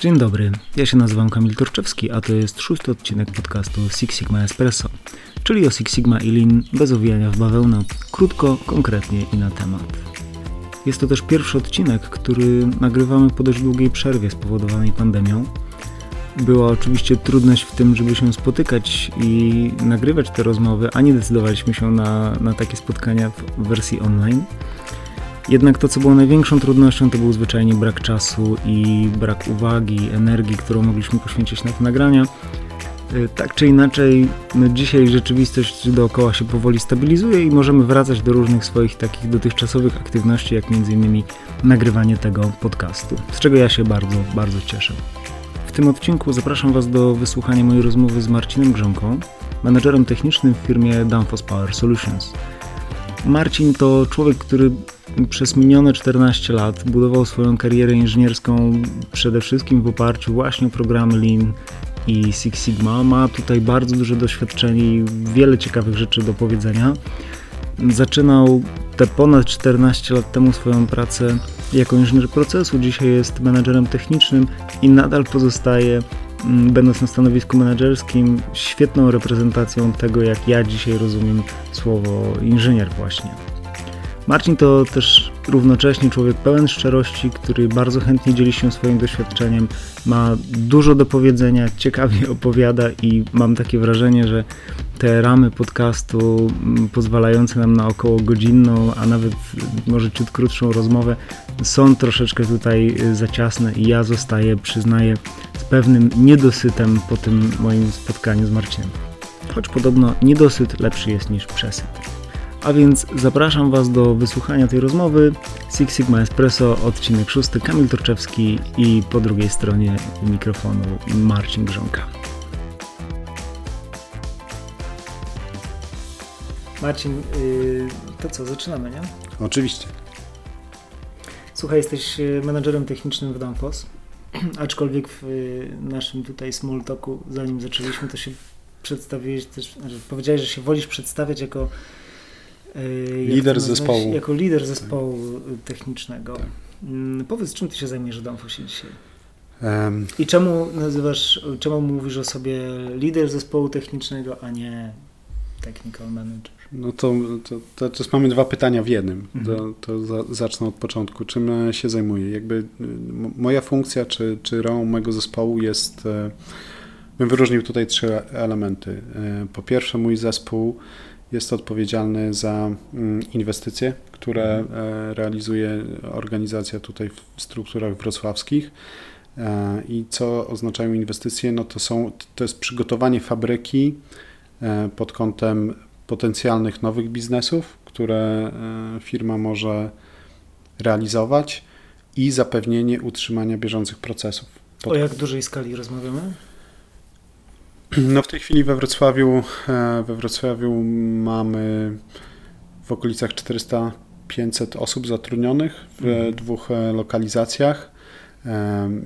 Dzień dobry, ja się nazywam Kamil Torczewski, a to jest szósty odcinek podcastu Six Sigma Espresso, czyli o Six Sigma i Lean bez owijania w bawełnę, krótko, konkretnie i na temat. Jest to też pierwszy odcinek, który nagrywamy po dość długiej przerwie spowodowanej pandemią. Była oczywiście trudność w tym, żeby się spotykać i nagrywać te rozmowy, a nie decydowaliśmy się na, na takie spotkania w wersji online. Jednak to, co było największą trudnością, to był zwyczajnie brak czasu i brak uwagi, energii, którą mogliśmy poświęcić na te nagrania. Y, tak czy inaczej, no dzisiaj rzeczywistość dookoła się powoli stabilizuje i możemy wracać do różnych swoich takich dotychczasowych aktywności, jak m.in. nagrywanie tego podcastu, z czego ja się bardzo, bardzo cieszę. W tym odcinku zapraszam Was do wysłuchania mojej rozmowy z Marcinem Grzonką, menedżerem technicznym w firmie Danfoss Power Solutions. Marcin to człowiek, który przez minione 14 lat budował swoją karierę inżynierską przede wszystkim w oparciu właśnie o programy Lean i Six Sigma. Ma tutaj bardzo duże doświadczenie i wiele ciekawych rzeczy do powiedzenia. Zaczynał te ponad 14 lat temu swoją pracę jako inżynier procesu, dzisiaj jest menadżerem technicznym i nadal pozostaje, będąc na stanowisku menedżerskim, świetną reprezentacją tego, jak ja dzisiaj rozumiem słowo inżynier właśnie. Marcin to też równocześnie człowiek pełen szczerości, który bardzo chętnie dzieli się swoim doświadczeniem, ma dużo do powiedzenia, ciekawie opowiada i mam takie wrażenie, że te ramy podcastu mm, pozwalające nam na około godzinną, a nawet może ciut krótszą rozmowę są troszeczkę tutaj y, za ciasne i ja zostaję, przyznaję, z pewnym niedosytem po tym moim spotkaniu z Marcinem. Choć podobno niedosyt lepszy jest niż przesyt. A więc zapraszam Was do wysłuchania tej rozmowy. Six Sigma Espresso, odcinek szósty, Kamil Torczewski i po drugiej stronie mikrofonu Marcin Grząka. Marcin, yy, to co, zaczynamy, nie? Oczywiście. Słuchaj, jesteś y, menadżerem technicznym w Danfoss, aczkolwiek w y, naszym tutaj small talku, zanim zaczęliśmy, to się przedstawiłeś też, znaczy powiedziałeś, że się wolisz przedstawiać jako lider zespołu. Jako lider zespołu tak. technicznego. Tak. Mm, powiedz, czym ty się zajmujesz w Danfossie dzisiaj? Um, I czemu nazywasz, czemu mówisz o sobie lider zespołu technicznego, a nie technical manager? No to, to, to, mamy dwa pytania w jednym. Mhm. To, to za, zacznę od początku. Czym się zajmuję? Jakby moja funkcja, czy, czy rolą mojego zespołu jest, e, bym wyróżnił tutaj trzy elementy. E, po pierwsze mój zespół jest odpowiedzialny za mm, inwestycje, które mhm. e, realizuje organizacja tutaj w strukturach wrocławskich. I co oznaczają inwestycje? No to, są, to jest przygotowanie fabryki pod kątem potencjalnych nowych biznesów, które firma może realizować i zapewnienie utrzymania bieżących procesów. Pod... O jak dużej skali rozmawiamy? No w tej chwili we Wrocławiu, e, we Wrocławiu mamy w okolicach 400-500 osób zatrudnionych w mhm. dwóch e, lokalizacjach.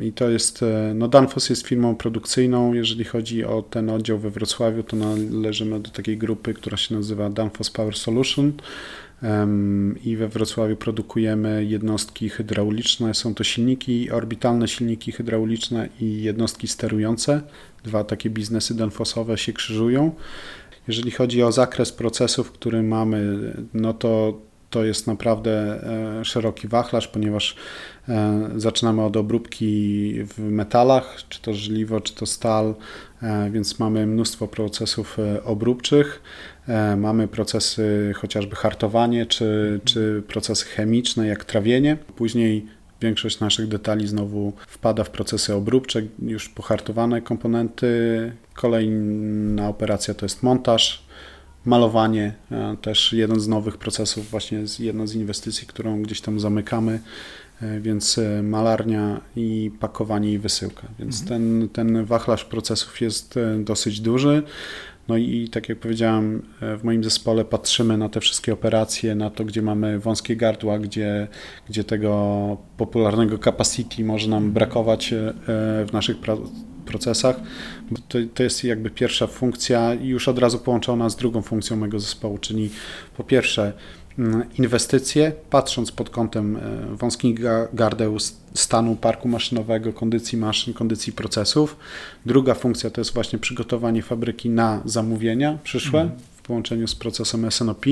I to jest, e, no Danfoss jest firmą produkcyjną, jeżeli chodzi o ten oddział we Wrocławiu, to należymy do takiej grupy, która się nazywa Danfoss Power Solution i we Wrocławiu produkujemy jednostki hydrauliczne. Są to silniki, orbitalne silniki hydrauliczne i jednostki sterujące. Dwa takie biznesy danfosowe się krzyżują. Jeżeli chodzi o zakres procesów, który mamy, no to to jest naprawdę e, szeroki wachlarz, ponieważ e, zaczynamy od obróbki w metalach, czy to żeliwo, czy to stal, e, więc mamy mnóstwo procesów obróbczych. Mamy procesy chociażby hartowanie, czy, czy procesy chemiczne, jak trawienie. Później większość naszych detali znowu wpada w procesy obróbcze, już pohartowane komponenty. Kolejna operacja to jest montaż, malowanie, e, też jeden z nowych procesów, właśnie jedna z inwestycji, którą gdzieś tam zamykamy, e, więc e, malarnia i pakowanie i wysyłka. Więc mhm. ten, ten wachlarz procesów jest dosyć duży. No i tak jak powiedziałem, w moim zespole patrzymy na te wszystkie operacje, na to, gdzie mamy wąskie gardła, gdzie, gdzie tego popularnego capacity może nam brakować w naszych procesach. To, to jest jakby pierwsza funkcja i już od razu połączona z drugą funkcją mojego zespołu, czyli po pierwsze mm, inwestycje, patrząc pod kątem e, wąskich gardeł stanu parku maszynowego, kondycji maszyn, kondycji procesów. Druga funkcja to jest właśnie przygotowanie fabryki na zamówienia przyszłe, mhm połączeniu z procesem SNOP.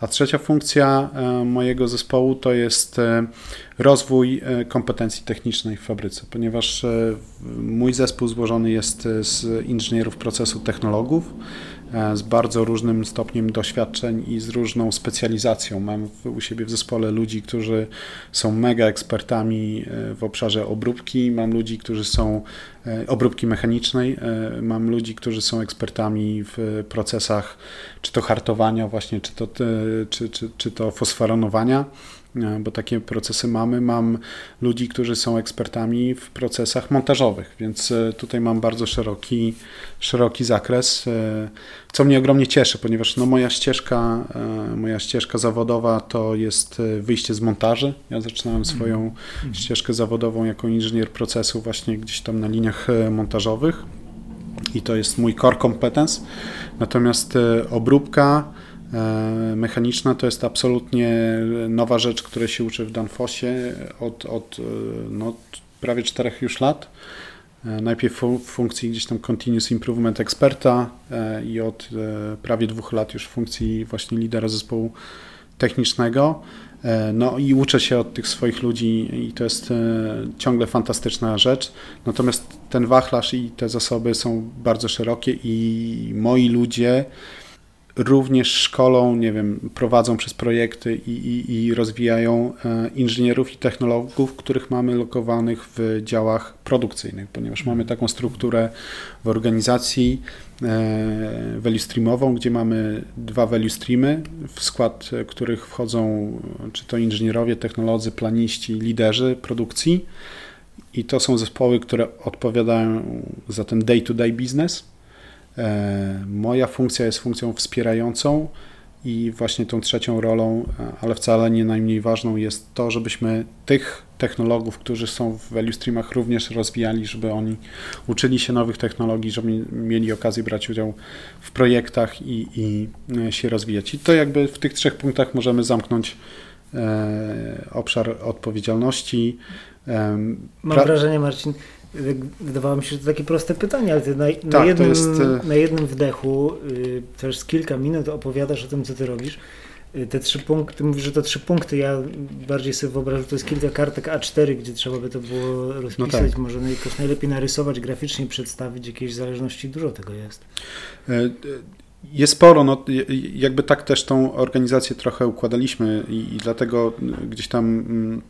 A trzecia funkcja e, mojego zespołu to jest e, rozwój e, kompetencji technicznej w fabryce, ponieważ mój zespół złożony jest z inżynierów procesu technologów, z bardzo różnym stopniem doświadczeń i z różną specjalizacją. Mam u siebie w zespole ludzi, którzy są mega ekspertami w obszarze obróbki, mam ludzi, którzy są obróbki mechanicznej, mam ludzi, którzy są ekspertami w procesach czy to hartowania właśnie, czy to, czy, czy, czy to fosforonowania, e, bo takie procesy mamy. Mam ludzi, którzy są ekspertami w procesach montażowych, więc e, tutaj mam bardzo szeroki, szeroki zakres, e, co mnie ogromnie cieszy, ponieważ no moja ścieżka, moja ścieżka zawodowa to jest wyjście z montaży. Ja zaczynałem swoją mm. ścieżkę zawodową jako inżynier procesu właśnie gdzieś tam na liniach montażowych i to jest mój core competence. Natomiast e, obróbka e, mechaniczna to jest absolutnie nowa rzecz, której się uczy w Danfosie od, od e, no, prawie czterech już lat. Najpierw w funkcji gdzieś tam continuous improvement eksperta i od prawie dwóch lat już w funkcji właśnie lidera zespołu technicznego. E, no i uczę się od tych swoich ludzi i to jest e, ciągle fantastyczna rzecz. Natomiast ten wachlarz i te zasoby są bardzo szerokie i moi ludzie również szkolą, nie wiem, prowadzą przez projekty i, i, i, rozwijają e, inżynierów i technologów, których mamy lokowanych w działach produkcyjnych, ponieważ mamy taką strukturę w organizacji e, value streamową, gdzie mamy dwa value streamy, w skład których wchodzą czy to inżynierowie, technolodzy, planiści, liderzy produkcji. I to są zespoły, które odpowiadają za ten day-to-day -day business, moja funkcja jest funkcją wspierającą i właśnie tą trzecią rolą, e, ale wcale nie najmniej ważną jest to, żebyśmy tych technologów, którzy są w value streamach również rozwijali, żeby oni uczyli się nowych technologii, żeby mieli okazję brać udział w projektach i, i e, się rozwijać. I to jakby w tych trzech punktach możemy zamknąć obszar odpowiedzialności. Mam wrażenie, Marcin, Wydawało mi się, że to takie proste pytanie, ale ty na, tak, na, jednym, jest... E, na jednym wdechu y, też z kilka minut opowiadasz o tym, co ty robisz. Y, te trzy punkty, mówisz, że to trzy punkty, ja bardziej sobie wyobrażam, że to jest kilka kartek A4, gdzie trzeba by to było rozpisać, no tak. może jakoś najlepiej narysować, graficznie przedstawić, jakieś zależności, dużo tego jest. E, e, jest sporo, no, jakby tak też tą organizację trochę układaliśmy i, i dlatego gdzieś tam mm,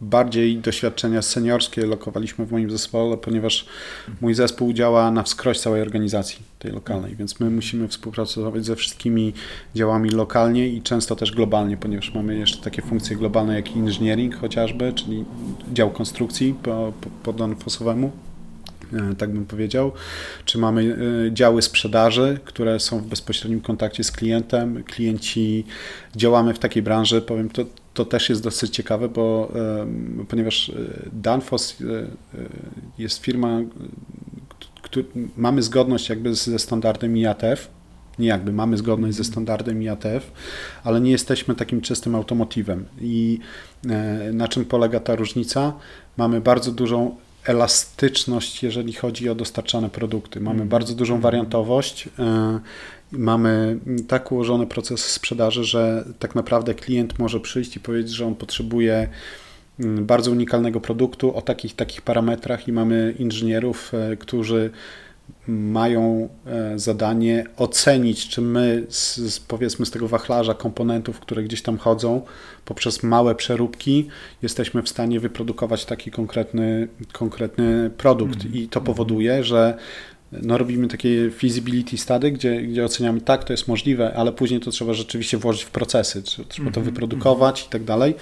bardziej doświadczenia seniorskie lokowaliśmy w moim zespole, ponieważ mój zespół działa na wskroś całej organizacji tej lokalnej, więc my musimy współpracować ze wszystkimi działami lokalnie i często też globalnie, ponieważ mamy jeszcze takie funkcje globalne jak engineering chociażby, czyli dział konstrukcji po, po, po Danfosowemu e, tak bym powiedział, czy mamy e, działy sprzedaży, które są w bezpośrednim kontakcie z klientem. Klienci działamy w takiej branży, powiem to to też jest dosyć ciekawe, bo ponieważ e, Danfoss e, e, jest firma, który, mamy zgodność jakby ze standardem IATF, nie jakby, mamy zgodność ze standardem IATF, ale nie jesteśmy takim czystym automotivem. I na czym polega ta różnica? Mamy bardzo dużą elastyczność, jeżeli chodzi o dostarczane produkty. Mamy mhm. bardzo dużą wariantowość mamy tak ułożony proces sprzedaży, że tak naprawdę klient może przyjść i powiedzieć, że on potrzebuje mm, bardzo unikalnego produktu o takich takich parametrach i mamy inżynierów, e, którzy mają e, zadanie ocenić, czy my z, powiedzmy z tego wachlarza komponentów, które gdzieś tam chodzą, poprzez małe przeróbki jesteśmy w stanie wyprodukować taki konkretny, konkretny produkt mm. i to powoduje, że no robimy takie feasibility study, gdzie, gdzie oceniamy tak, to jest możliwe, ale później to trzeba rzeczywiście włożyć w procesy, trzeba to mhm, wyprodukować i tak dalej.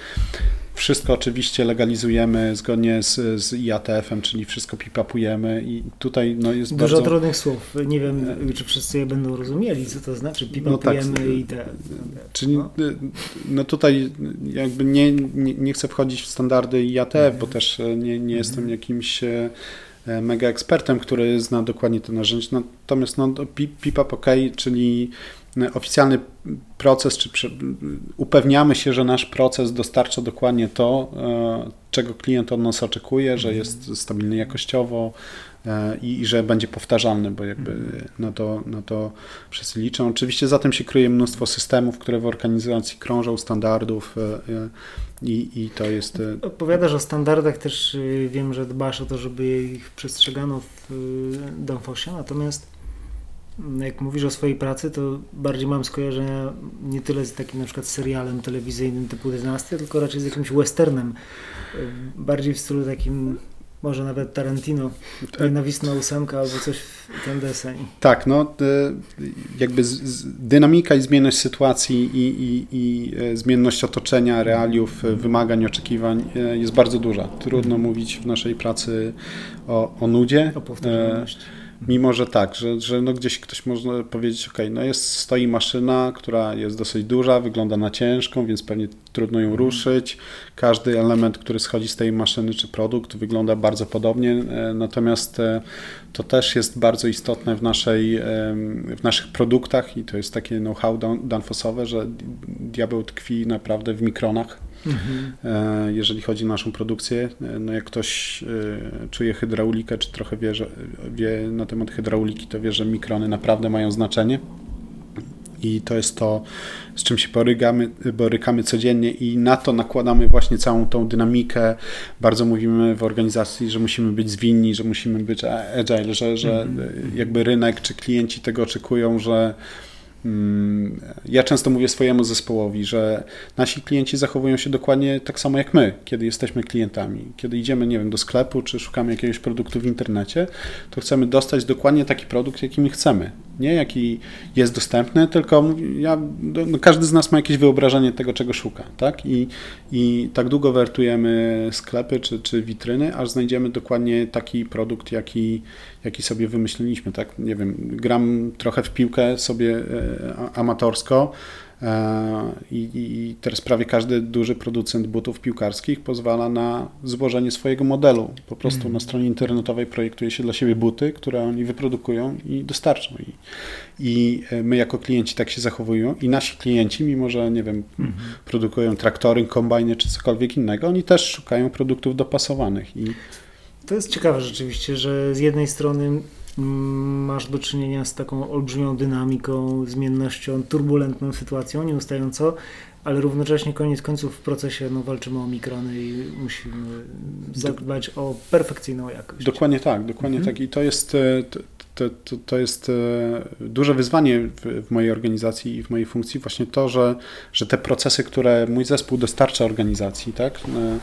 Wszystko oczywiście legalizujemy zgodnie z, z IATF-em, czyli wszystko pipapujemy i tutaj no, jest Dużo bardzo... trudnych słów. Nie wiem, czy wszyscy je będą rozumieli, co to znaczy pipapujemy no tak, i te... Czyli no. no tutaj jakby nie, nie, nie, chcę wchodzić w standardy IATF, mhm. bo też nie, nie mhm. jestem jakimś mega ekspertem, który zna dokładnie to narzędzie. Natomiast no, PIPAP OK, czyli oficjalny proces, czy upewniamy się, że nasz proces dostarcza dokładnie to, czego klient od nas oczekuje, że jest stabilny jakościowo, E, i, i, że będzie powtarzalny, bo jakby na to, na to wszyscy liczą. Oczywiście za tym się kryje mnóstwo systemów, które w organizacji krążą, standardów e, e, i, i to jest... Opowiadasz o standardach, też wiem, że dbasz o to, żeby ich przestrzegano w Danfosie, natomiast mm, jak mówisz o swojej pracy, to bardziej mam skojarzenia nie tyle z takim na przykład serialem telewizyjnym typu Dynastia, tylko raczej z jakimś westernem, bardziej w stylu takim może nawet Tarantino, tak. nienawistna ósemka albo coś w ten deseń. Tak, no jakby dynamika i zmienność sytuacji i, i, i e, zmienność otoczenia, realiów, e, wymagań, oczekiwań e, jest bardzo duża. Trudno mówić w naszej pracy o, o nudzie. O powtarzalności. Mimo, że tak, że, że no gdzieś ktoś może powiedzieć, ok, no jest, stoi maszyna, która jest dosyć duża, wygląda na ciężką, więc pewnie trudno ją ruszyć. Każdy element, który schodzi z tej maszyny czy produkt wygląda bardzo podobnie, e, natomiast e, to też jest bardzo istotne w, naszej, w naszych produktach i to jest takie know-how danfosowe, że diabeł tkwi naprawdę w mikronach Mhm. Jeżeli chodzi o naszą produkcję, e, no jak ktoś e, czuje hydraulikę, czy trochę wie, że, wie na temat hydrauliki, to wie, że mikrony naprawdę mają znaczenie. I to jest to, z czym się borykamy, borykamy codziennie, i na to nakładamy właśnie całą tą dynamikę. Bardzo mówimy w organizacji, że musimy być zwinni, że musimy być agile, że, że mhm. jakby rynek czy klienci tego oczekują, że ja często mówię swojemu zespołowi, że nasi klienci zachowują się dokładnie tak samo jak my, kiedy jesteśmy klientami. Kiedy idziemy, nie wiem, do sklepu czy szukamy jakiegoś produktu w internecie, to chcemy dostać dokładnie taki produkt, jaki my chcemy. Nie jaki jest dostępny, tylko ja, no, każdy z nas ma jakieś wyobrażenie tego, czego szuka. Tak? I, i tak długo wertujemy sklepy czy, czy witryny, aż znajdziemy dokładnie taki produkt, jaki, jaki sobie wymyśliliśmy. Tak? Nie wiem, gram trochę w piłkę sobie e, amatorsko e, i, i teraz prawie każdy duży producent butów piłkarskich pozwala na złożenie swojego modelu. Po prostu mm. na stronie internetowej projektuje się dla siebie buty, które oni wyprodukują i dostarczą. I, i e, my jako klienci tak się zachowują i nasi klienci, mimo że, nie wiem, mm. produkują traktory, kombajny czy cokolwiek innego, oni też szukają produktów dopasowanych i to jest ciekawe rzeczywiście, że z jednej strony masz do czynienia z taką olbrzymią dynamiką, zmiennością, turbulentną sytuacją, nieustająco, ale równocześnie koniec końców w procesie no, walczymy o mikrony i musimy zadbać o perfekcyjną jakość. Dokładnie tak, dokładnie mhm. tak i to jest, e, to, to, to jest e, duże wyzwanie w, w, mojej organizacji i w mojej funkcji właśnie to, że, że te procesy, które mój zespół dostarcza organizacji, tak, e,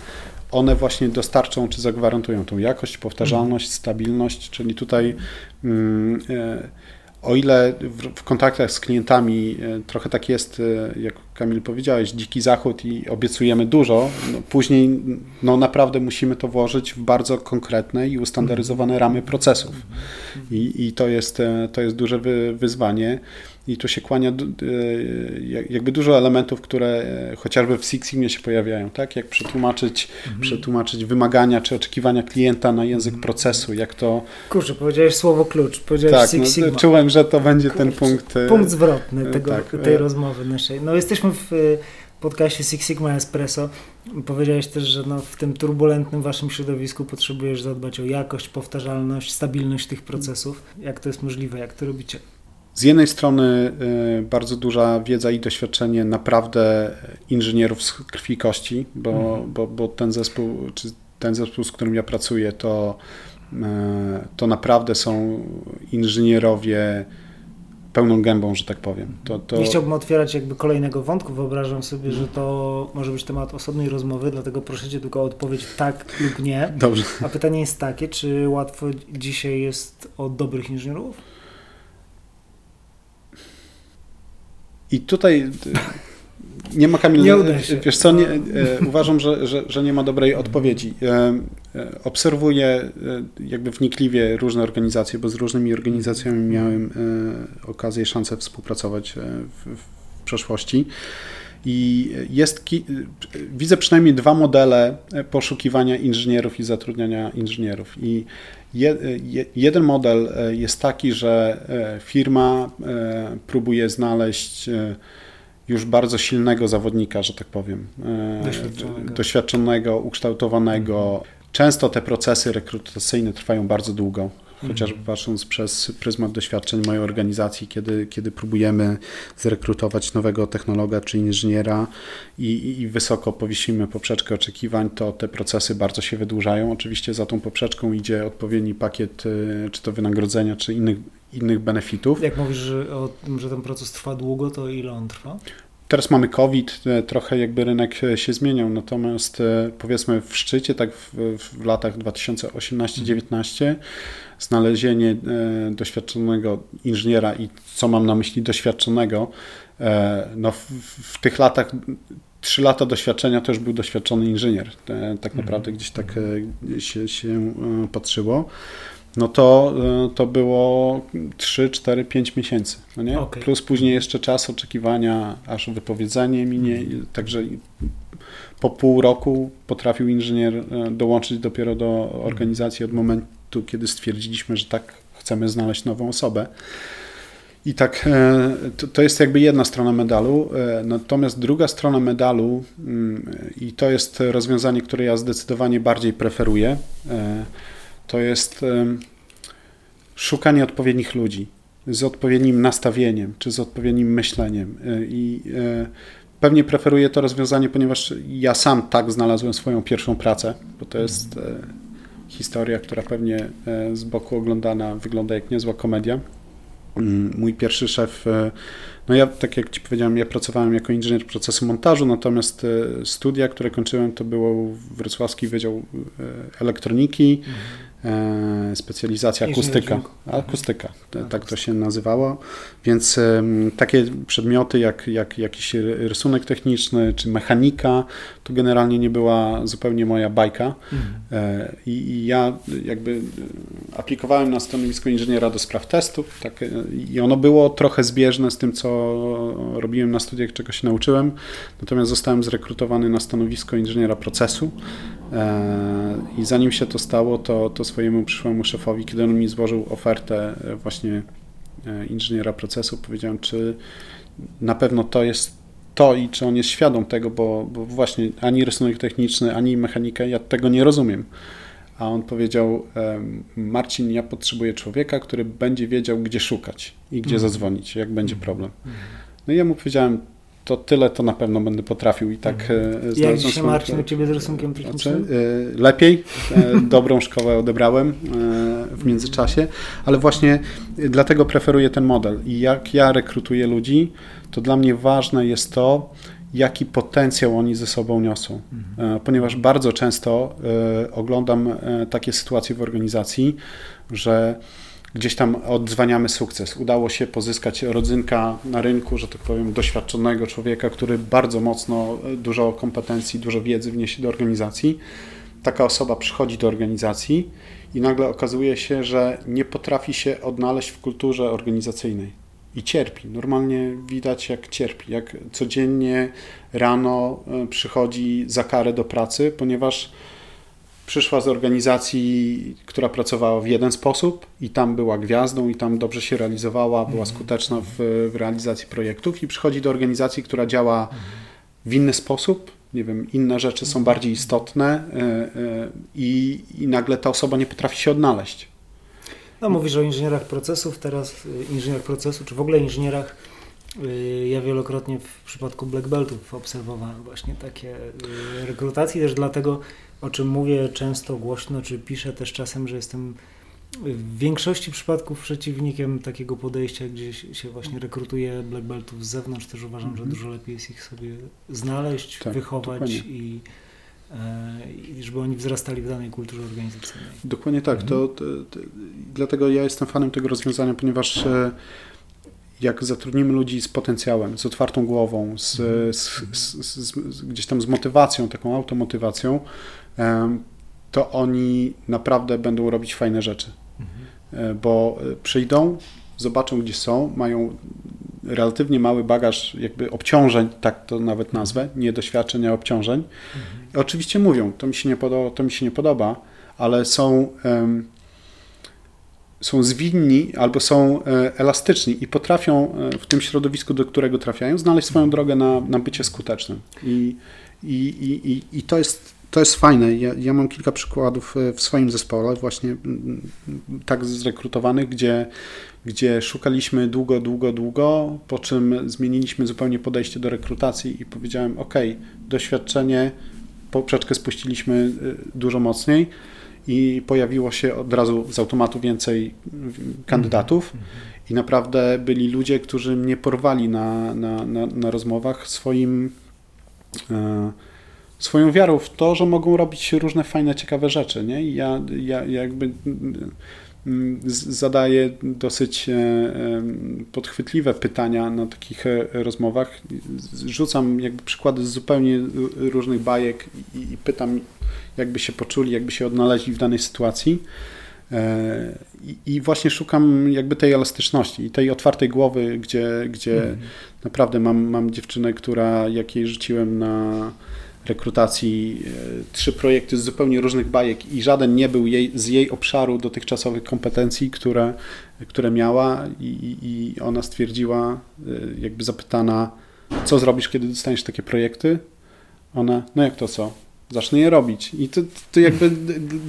one właśnie dostarczą czy zagwarantują tą jakość, powtarzalność, mhm. stabilność, czyli tutaj mm, e, o ile w, kontaktach z klientami e, trochę tak jest, e, jak Kamil powiedziałeś, dziki zachód i obiecujemy dużo, no później no naprawdę musimy to włożyć w bardzo konkretne i ustandaryzowane ramy procesów. I, i to, jest, to jest duże wy, wyzwanie. I tu się kłania e, jakby dużo elementów, które e, chociażby w Six Sigma się pojawiają, tak? Jak przetłumaczyć, mhm. przetłumaczyć wymagania czy oczekiwania klienta na język mhm. procesu, jak to... Kurczę, powiedziałeś słowo klucz, powiedziałeś tak, Six no, Sigma. czułem, że to będzie Kurczę, ten punkt... E, punkt zwrotny tego, tak, tej rozmowy naszej. No jesteśmy w podcaście Six Sigma Espresso. Powiedziałeś też, że no, w tym turbulentnym waszym środowisku potrzebujesz zadbać o jakość, powtarzalność, stabilność tych procesów. Jak to jest możliwe? Jak to robicie? Z jednej strony y, bardzo duża wiedza i doświadczenie naprawdę inżynierów z krwi i kości, bo, mhm. bo, bo ten zespół, czy ten zespół, z którym ja pracuję, to, y, to naprawdę są inżynierowie pełną gębą, że tak powiem. To, to... Nie chciałbym otwierać jakby kolejnego wątku, wyobrażam sobie, że to może być temat osobnej rozmowy, dlatego proszę Cię tylko o odpowiedź tak lub nie. Dobrze. A pytanie jest takie, czy łatwo dzisiaj jest o dobrych inżynierów? I tutaj e, nie ma Kamil, nie wiesz co, nie, e, uważam, że, że, że, nie ma dobrej odpowiedzi. E, obserwuję jakby wnikliwie różne organizacje, bo z różnymi organizacjami miałem okazję, szansę współpracować w, w przeszłości. I jest, widzę przynajmniej dwa modele poszukiwania inżynierów i zatrudniania inżynierów. I jeden model jest taki, że firma próbuje znaleźć już bardzo silnego zawodnika, że tak powiem, doświadczonego, doświadczonego ukształtowanego. Mhm. Często te procesy rekrutacyjne trwają bardzo długo chociażby patrząc przez pryzmat doświadczeń mojej organizacji, kiedy, kiedy próbujemy zrekrutować nowego technologa czy inżyniera i, i wysoko powiesimy poprzeczkę oczekiwań, to te procesy bardzo się wydłużają. Oczywiście za tą poprzeczką idzie odpowiedni pakiet, y, czy to wynagrodzenia, czy innych, innych benefitów. Jak mówisz, że, o, że ten proces trwa długo, to ile on trwa? Teraz mamy COVID, e, trochę jakby rynek e, się zmieniał, natomiast e, powiedzmy w szczycie, tak w, w latach 2018-19, znalezienie doświadczonego inżyniera i co mam na myśli doświadczonego, no w, w tych latach trzy lata doświadczenia to już był doświadczony inżynier. Tak naprawdę gdzieś tak się, się patrzyło no to, e, to było 3, 4, 5 miesięcy. No nie? Okay. Plus później jeszcze czas oczekiwania, aż wypowiedzenie minie. Mhm. Także po pół roku potrafił inżynier e, dołączyć dopiero do organizacji od momentu, kiedy stwierdziliśmy, że tak chcemy znaleźć nową osobę. I tak e, to, to, jest jakby jedna strona medalu, natomiast druga strona medalu, mm, i to jest rozwiązanie, które ja zdecydowanie bardziej preferuję, to jest szukanie odpowiednich ludzi z odpowiednim nastawieniem czy z odpowiednim myśleniem. E, I e, pewnie preferuję to rozwiązanie, ponieważ ja sam tak znalazłem swoją pierwszą pracę, bo to jest e, historia, która pewnie z boku oglądana wygląda jak niezła komedia. Mm, mój pierwszy szef, no ja, tak jak Ci powiedziałem, ja pracowałem jako inżynier procesu montażu, natomiast studia, które kończyłem, to było Wrocławski Wydział Elektroniki. Mhm E, specjalizacja akustyka. Akustyka, tak to się nazywało. Więc takie przedmioty jak, jak jakiś rysunek techniczny czy mechanika, to generalnie nie była zupełnie moja bajka. Mhm. E, I, I, ja jakby aplikowałem na stanowisko inżyniera do spraw testu tak, i ono było trochę zbieżne z tym, co robiłem na studiach, czego się nauczyłem. Natomiast zostałem zrekrutowany na stanowisko inżyniera procesu e, i zanim się to stało, to, to swojemu przyszłemu szefowi, kiedy on mi złożył ofertę e, właśnie e, inżyniera procesu, powiedziałem, czy na pewno to jest to i czy on jest świadom tego, bo, bo właśnie ani rysunek techniczny, ani mechanika, ja tego nie rozumiem. A on powiedział: Marcin, ja potrzebuję człowieka, który będzie wiedział, gdzie szukać i gdzie mhm. zadzwonić, jak będzie mhm. problem. No i ja mu powiedziałem: to tyle to na pewno będę potrafił i tak mhm. Jak dzisiaj Marcin u Ciebie z rysunkiem technicznym? E, lepiej, e, dobrą szkołę odebrałem w międzyczasie, ale właśnie dlatego preferuję ten model i jak ja rekrutuję ludzi, to dla mnie ważne jest to, jaki potencjał oni ze sobą niosą. Mhm. Ponieważ bardzo często oglądam takie sytuacje w organizacji, że gdzieś tam odzwaniamy sukces. Udało się pozyskać rodzynka na rynku, że tak powiem, doświadczonego człowieka, który bardzo mocno e, dużo kompetencji, dużo wiedzy wniesie do organizacji. Taka osoba przychodzi do organizacji i nagle okazuje się, że nie potrafi się odnaleźć w kulturze organizacyjnej i cierpi. Normalnie widać, jak cierpi, jak codziennie rano e, przychodzi za karę do pracy, ponieważ przyszła z organizacji, która pracowała w jeden sposób i tam była gwiazdą i tam dobrze się realizowała, była mhm. skuteczna w, w realizacji projektów i przychodzi do organizacji, która działa w inny sposób, nie wiem, inne rzeczy są bardziej istotne e, e, i, i nagle ta osoba nie potrafi się odnaleźć. No mówisz o inżynierach procesów, teraz y, inżynier procesu, czy w ogóle inżynierach y, ja wielokrotnie w przypadku Black Beltów obserwowałem właśnie takie y, rekrutacje, też dlatego o czym mówię często głośno, czy piszę też czasem, że jestem w większości przypadków przeciwnikiem takiego podejścia, gdzie się właśnie rekrutuje black beltów z zewnątrz. Też uważam, że mhm. dużo lepiej jest ich sobie znaleźć, tak, wychować i, i żeby oni wzrastali w danej kulturze organizacyjnej. Dokładnie tak. To, to, to, dlatego ja jestem fanem tego rozwiązania, ponieważ e, jak zatrudnimy ludzi z potencjałem, z otwartą głową, z, mhm. z, z, z, gdzieś tam z motywacją, taką automotywacją, to oni naprawdę będą robić fajne rzeczy. Mhm. E, bo e, przyjdą, zobaczą, gdzie są, mają relatywnie mały bagaż jakby obciążeń, tak to nawet nazwę, nie doświadczeń, a obciążeń. Mhm. Oczywiście mówią, to mi się nie podoba, to mi się nie podoba ale są, um, są zwinni albo są e, elastyczni i potrafią e, w tym środowisku, do którego trafiają, znaleźć swoją drogę na, na bycie skutecznym. I, i, i, i to jest to jest fajne. Ja, ja, mam kilka przykładów e, w swoim zespole, właśnie tak zrekrutowanych, gdzie, gdzie szukaliśmy długo, długo, długo, po czym zmieniliśmy zupełnie podejście do rekrutacji i powiedziałem: OK, doświadczenie, poprzeczkę spuściliśmy dużo mocniej i pojawiło się od razu z automatu więcej kandydatów. Mhm. I naprawdę byli ludzie, którzy mnie porwali na, na, na, na rozmowach swoim, e, swoją wiarą w to, że mogą robić różne fajne, ciekawe rzeczy. Nie? I ja, ja, ja jakby mm, zadaję dosyć e, podchwytliwe pytania na takich e, rozmowach. Rzucam jakby przykłady z zupełnie różnych bajek i, i pytam jakby się poczuli, jakby się odnaleźli w danej sytuacji. E, I właśnie szukam jakby tej elastyczności i tej otwartej głowy, gdzie, gdzie mm. naprawdę mam, mam dziewczynę, która jak jej rzuciłem na rekrutacji e, trzy projekty z zupełnie różnych bajek i żaden nie był jej, z jej obszaru dotychczasowych kompetencji, które, które miała i, i ona stwierdziła, e, jakby zapytana, co zrobisz, kiedy dostaniesz takie projekty? Ona, no jak to co? zacznę je robić. I to, to jakby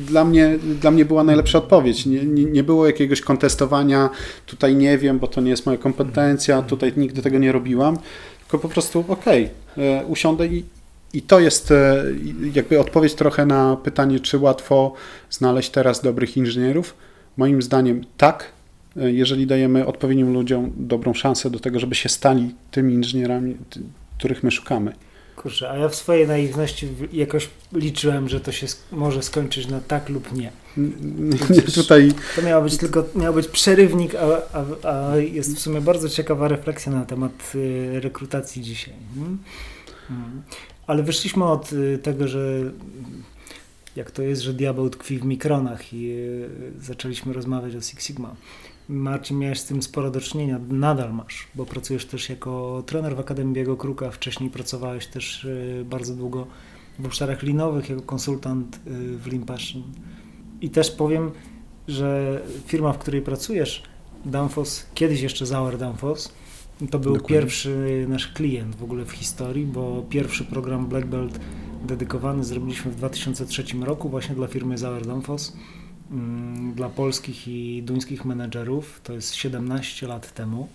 dla mnie, dla mnie była najlepsza odpowiedź. Nie, nie, nie, było jakiegoś kontestowania, tutaj nie wiem, bo to nie jest moja kompetencja, tutaj nigdy tego nie robiłam, tylko po prostu okej, okay, e, usiądę i, i to jest e, jakby odpowiedź trochę na pytanie, czy łatwo znaleźć teraz dobrych inżynierów. Moim zdaniem tak, e, jeżeli dajemy odpowiednim ludziom dobrą szansę do tego, żeby się stali tymi inżynierami, których my szukamy. Kurczę, a ja w swojej naiwności jakoś liczyłem, że to się może skończyć na tak lub nie. nie tutaj... To miał być tylko miał być przerywnik, a, a, a, jest w sumie bardzo ciekawa refleksja na temat y, rekrutacji dzisiaj. Hmm? Ale wyszliśmy od y, tego, że jak to jest, że diabeł tkwi w mikronach i y, zaczęliśmy rozmawiać o Six Sigma. Marcin, miałeś z tym sporo do czynienia, nadal masz, bo pracujesz też jako trener w Akademii Biego Kruka, wcześniej pracowałeś też y, bardzo długo w obszarach linowych jako konsultant w Lean Passion. I też powiem, że firma, w której pracujesz, Danfoss, kiedyś jeszcze Zauer Danfoss, to był Dokładnie. pierwszy nasz klient w ogóle w historii, bo pierwszy program Black Belt dedykowany zrobiliśmy w 2003 roku właśnie dla firmy Zauer Danfoss Mm, dla polskich i duńskich menedżerów, to jest 17 lat temu.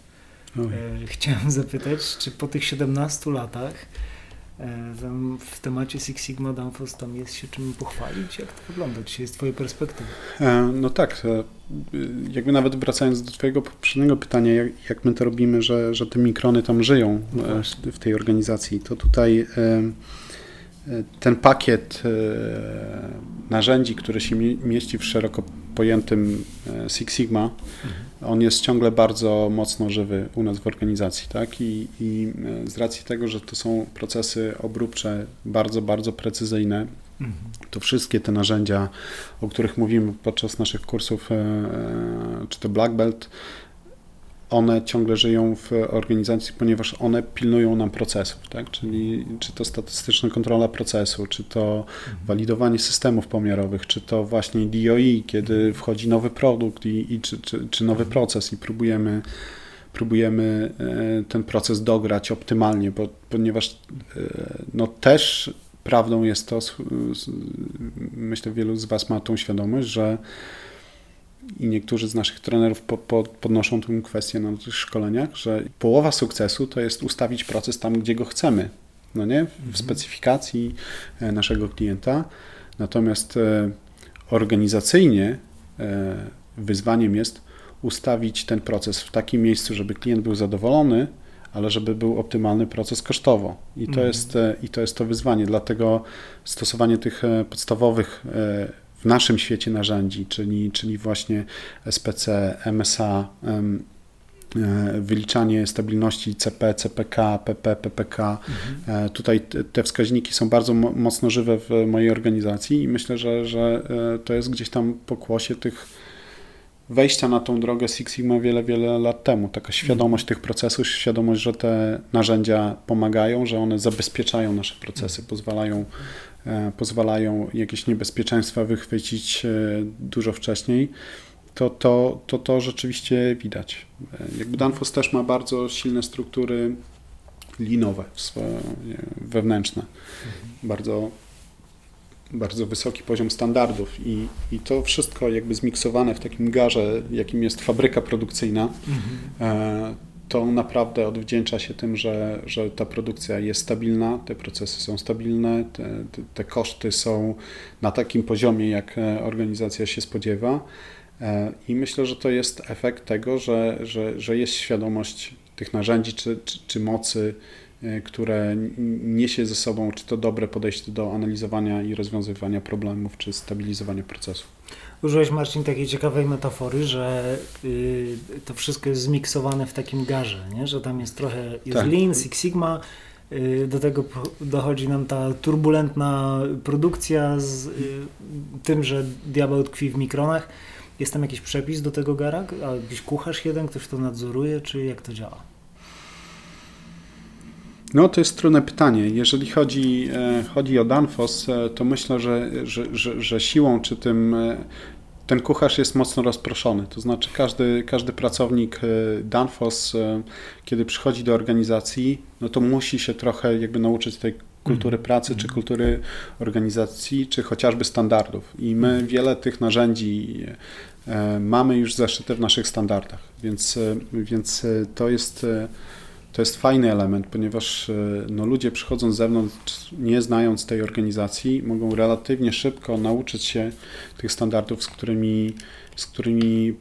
Oj. E, chciałem zapytać, czy po tych 17 latach w temacie Six Sigma Danfoss tam jest się czym pochwalić? Jak to wygląda dzisiaj z Twojej perspektywy? E, no tak, jakby nawet wracając do Twojego poprzedniego pytania, jak, jak my to robimy, że, że te mikrony tam żyją no w tej organizacji, to tutaj ten pakiet e, narzędzi, który się mieści w szeroko pojętym e, Six Sigma, mhm. on jest ciągle bardzo mocno żywy u nas w organizacji, tak? I, I, e, z racji tego, że to są procesy obróbcze bardzo, bardzo precyzyjne, mhm. to wszystkie te narzędzia, o których mówimy podczas naszych kursów, czy to Black Belt, one ciągle żyją w organizacji, ponieważ one pilnują nam procesów, tak? czyli czy to statystyczna kontrola procesu, czy to walidowanie systemów pomiarowych, czy to właśnie DOI, kiedy wchodzi nowy produkt i, i czy, czy, czy nowy proces i próbujemy próbujemy e, ten proces dograć optymalnie, bo, ponieważ e, no też prawdą jest to, myślę wielu z Was ma tą świadomość, że i niektórzy z naszych trenerów po, po, podnoszą tę kwestię na tych szkoleniach, że połowa sukcesu to jest ustawić proces tam, gdzie go chcemy, no nie? W mhm. specyfikacji e, naszego klienta. Natomiast e, organizacyjnie e, wyzwaniem jest ustawić ten proces w takim miejscu, żeby klient był zadowolony, ale żeby był optymalny proces kosztowo. I to, mhm. jest, i to jest to wyzwanie. Dlatego stosowanie tych podstawowych naszym świecie narzędzi, czyli, czyli właśnie SPC, MSA, e, wyliczanie stabilności CP, CPK, PP, PPK. Mhm. E, tutaj te wskaźniki są bardzo mocno żywe w mojej organizacji i myślę, że, że e, to jest gdzieś tam pokłosie tych wejścia na tą drogę Six Sigma wiele, wiele lat temu. Taka świadomość tych procesów, świadomość, że te narzędzia pomagają, że one zabezpieczają nasze procesy, pozwalają, e, pozwalają jakieś niebezpieczeństwa wychwycić e, dużo wcześniej. To, to, to, to rzeczywiście widać. E, jakby Danfoss też ma bardzo silne struktury linowe, swoje, wewnętrzne. Mhm. Bardzo bardzo wysoki poziom standardów i, i to wszystko jakby zmiksowane w takim garze, jakim jest fabryka produkcyjna, mhm. To naprawdę odwdzięcza się tym, że, że ta produkcja jest stabilna, te procesy są stabilne, te, te, koszty są na takim poziomie, jak e, organizacja się spodziewa. E, I myślę, że to jest efekt tego, że, że, że jest świadomość tych narzędzi czy, czy, czy mocy E, które niesie ze sobą czy to dobre podejście do analizowania i rozwiązywania problemów, czy stabilizowania procesów. Użyłeś Marcin takiej ciekawej metafory, że y, to wszystko jest zmiksowane w takim garze, nie? że tam jest trochę jest tak. Lean, Six Sigma, y, do tego dochodzi nam ta turbulentna produkcja z y, tym, że diabeł tkwi w mikronach. Jest tam jakiś przepis do tego gara? A jakiś kucharz jeden, ktoś to nadzoruje, czy jak to działa? No to jest trudne pytanie. Jeżeli chodzi, e, chodzi o Danfoss, e, to myślę, że, że, że, że siłą czy tym e, ten kucharz jest mocno rozproszony. To znaczy każdy, każdy pracownik Danfoss, kiedy przychodzi do organizacji, no to musi się trochę jakby nauczyć tej kultury mhm. pracy, czy mhm. kultury organizacji, czy chociażby standardów. I my mhm. wiele tych narzędzi mamy już zaszyte w naszych standardach, więc, więc to jest to jest fajny element, ponieważ e, no, ludzie przychodząc z zewnątrz, nie znając tej organizacji, mogą relatywnie szybko nauczyć się tych standardów, z którymi, z którymi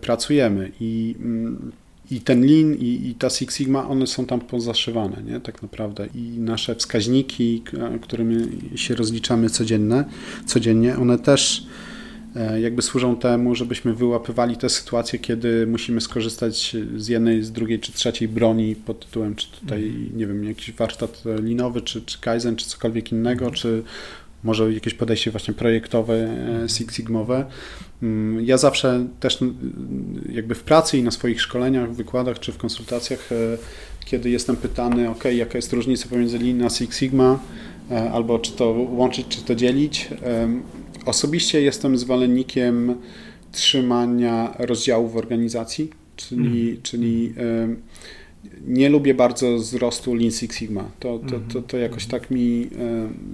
pracujemy. I, mm, i ten Lean i, i, ta Six Sigma, one są tam pozaszywane, nie? tak naprawdę. I nasze wskaźniki, którymi się rozliczamy codzienne, codziennie, one też jakby służą temu, żebyśmy wyłapywali te sytuacje, kiedy musimy skorzystać z jednej, z drugiej czy trzeciej broni pod tytułem, czy tutaj, mhm. nie wiem, jakiś warsztat linowy, czy, czy Kaizen, czy cokolwiek innego, mhm. czy może jakieś podejście właśnie projektowe, e, mhm. Six Sigmowe. Mm, ja zawsze też jakby w pracy i na swoich szkoleniach, wykładach czy w konsultacjach, e, kiedy jestem pytany, ok, jaka jest różnica pomiędzy Lean a Six Sigma, albo czy to łączyć, czy to dzielić, Osobiście jestem zwolennikiem trzymania rozdziałów w organizacji, czyli, mm. czyli nie lubię bardzo wzrostu Lean Six Sigma. To, to, to, to jakoś tak mi...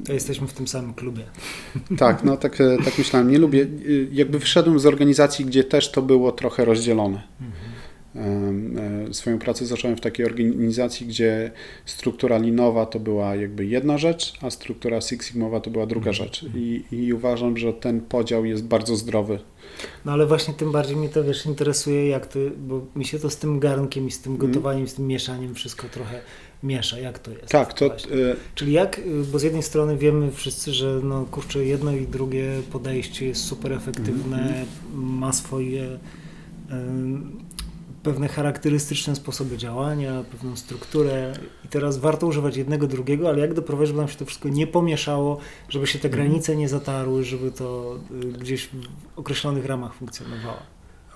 To jesteśmy w tym samym klubie. Tak, no tak, e, tak myślałem. Nie lubię. Jakby wyszedłem z organizacji, gdzie też to było trochę rozdzielone. Mm. E, swoją pracę zacząłem w takiej organizacji, gdzie struktura linowa to była jakby jedna rzecz, a struktura Six Sigmowa to była druga mhm. rzecz. I, I, uważam, że ten podział jest bardzo zdrowy. No ale właśnie tym bardziej mnie to wiesz, interesuje, jak to, bo mi się to z tym garnkiem i z tym mhm. gotowaniem, z tym mieszaniem wszystko trochę miesza, jak to jest. Tak, to... Y Czyli jak, bo z jednej strony wiemy wszyscy, że no kurczę, jedno i drugie podejście jest super efektywne, mm ma swoje pewne charakterystyczne sposoby działania, pewną strukturę i teraz warto używać jednego, drugiego, ale jak doprowadzić, żeby nam się to wszystko nie pomieszało, żeby się te mhm. granice nie zatarły, żeby to y, gdzieś w określonych ramach funkcjonowało.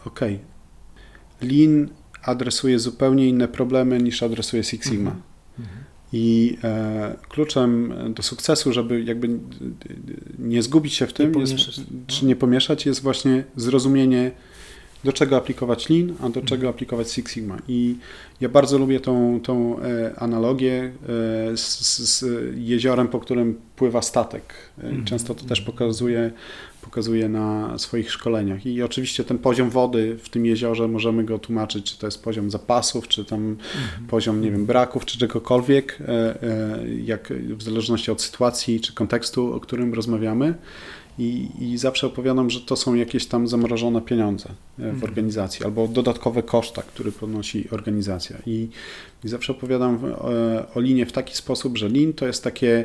Okej. Okay. Lean adresuje zupełnie inne problemy niż adresuje Six Sigma. Mhm. mhm. I e, kluczem do sukcesu, żeby jakby nie zgubić się w tym, nie jest, czy nie pomieszać, jest właśnie zrozumienie do czego aplikować Lean, a do czego aplikować Six Sigma. I ja bardzo lubię tą, tą e, analogię e, z, z, jeziorem, po którym pływa statek. E, mhm. Często to też pokazuje, pokazuje na swoich szkoleniach. I oczywiście ten poziom wody w tym jeziorze możemy go tłumaczyć, czy to jest poziom zapasów, czy tam mhm. poziom, nie wiem, braków, czy czegokolwiek, jak w zależności od sytuacji, czy kontekstu, o którym rozmawiamy. I, I, zawsze opowiadam, że to są jakieś tam zamrożone pieniądze e, w mhm. organizacji albo dodatkowe koszta, które ponosi organizacja. I, i zawsze opowiadam o, e, o linie w taki sposób, że lin to jest takie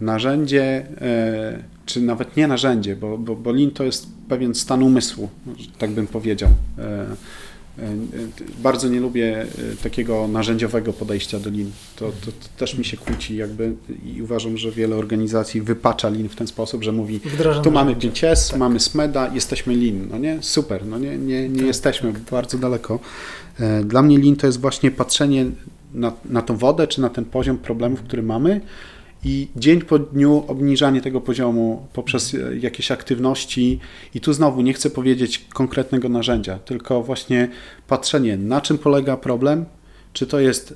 narzędzie, e, czy nawet nie narzędzie, bo, bo, bo lin to jest pewien stan umysłu, tak bym powiedział. Bardzo nie lubię takiego narzędziowego podejścia do lin. To, to, to, też mi się kłóci jakby i uważam, że wiele organizacji wypacza lin w ten sposób, że mówi Wdrażam tu mamy 5S, tak. mamy SMEDA, jesteśmy lin. No nie? Super, no nie, nie, nie tak, jesteśmy tak. bardzo daleko. Dla mnie lin to jest właśnie patrzenie na, na tą wodę, czy na ten poziom problemów, który mamy i dzień po dniu obniżanie tego poziomu poprzez e, jakieś aktywności. I tu znowu nie chcę powiedzieć konkretnego narzędzia, tylko właśnie patrzenie, na czym polega problem, czy to jest y,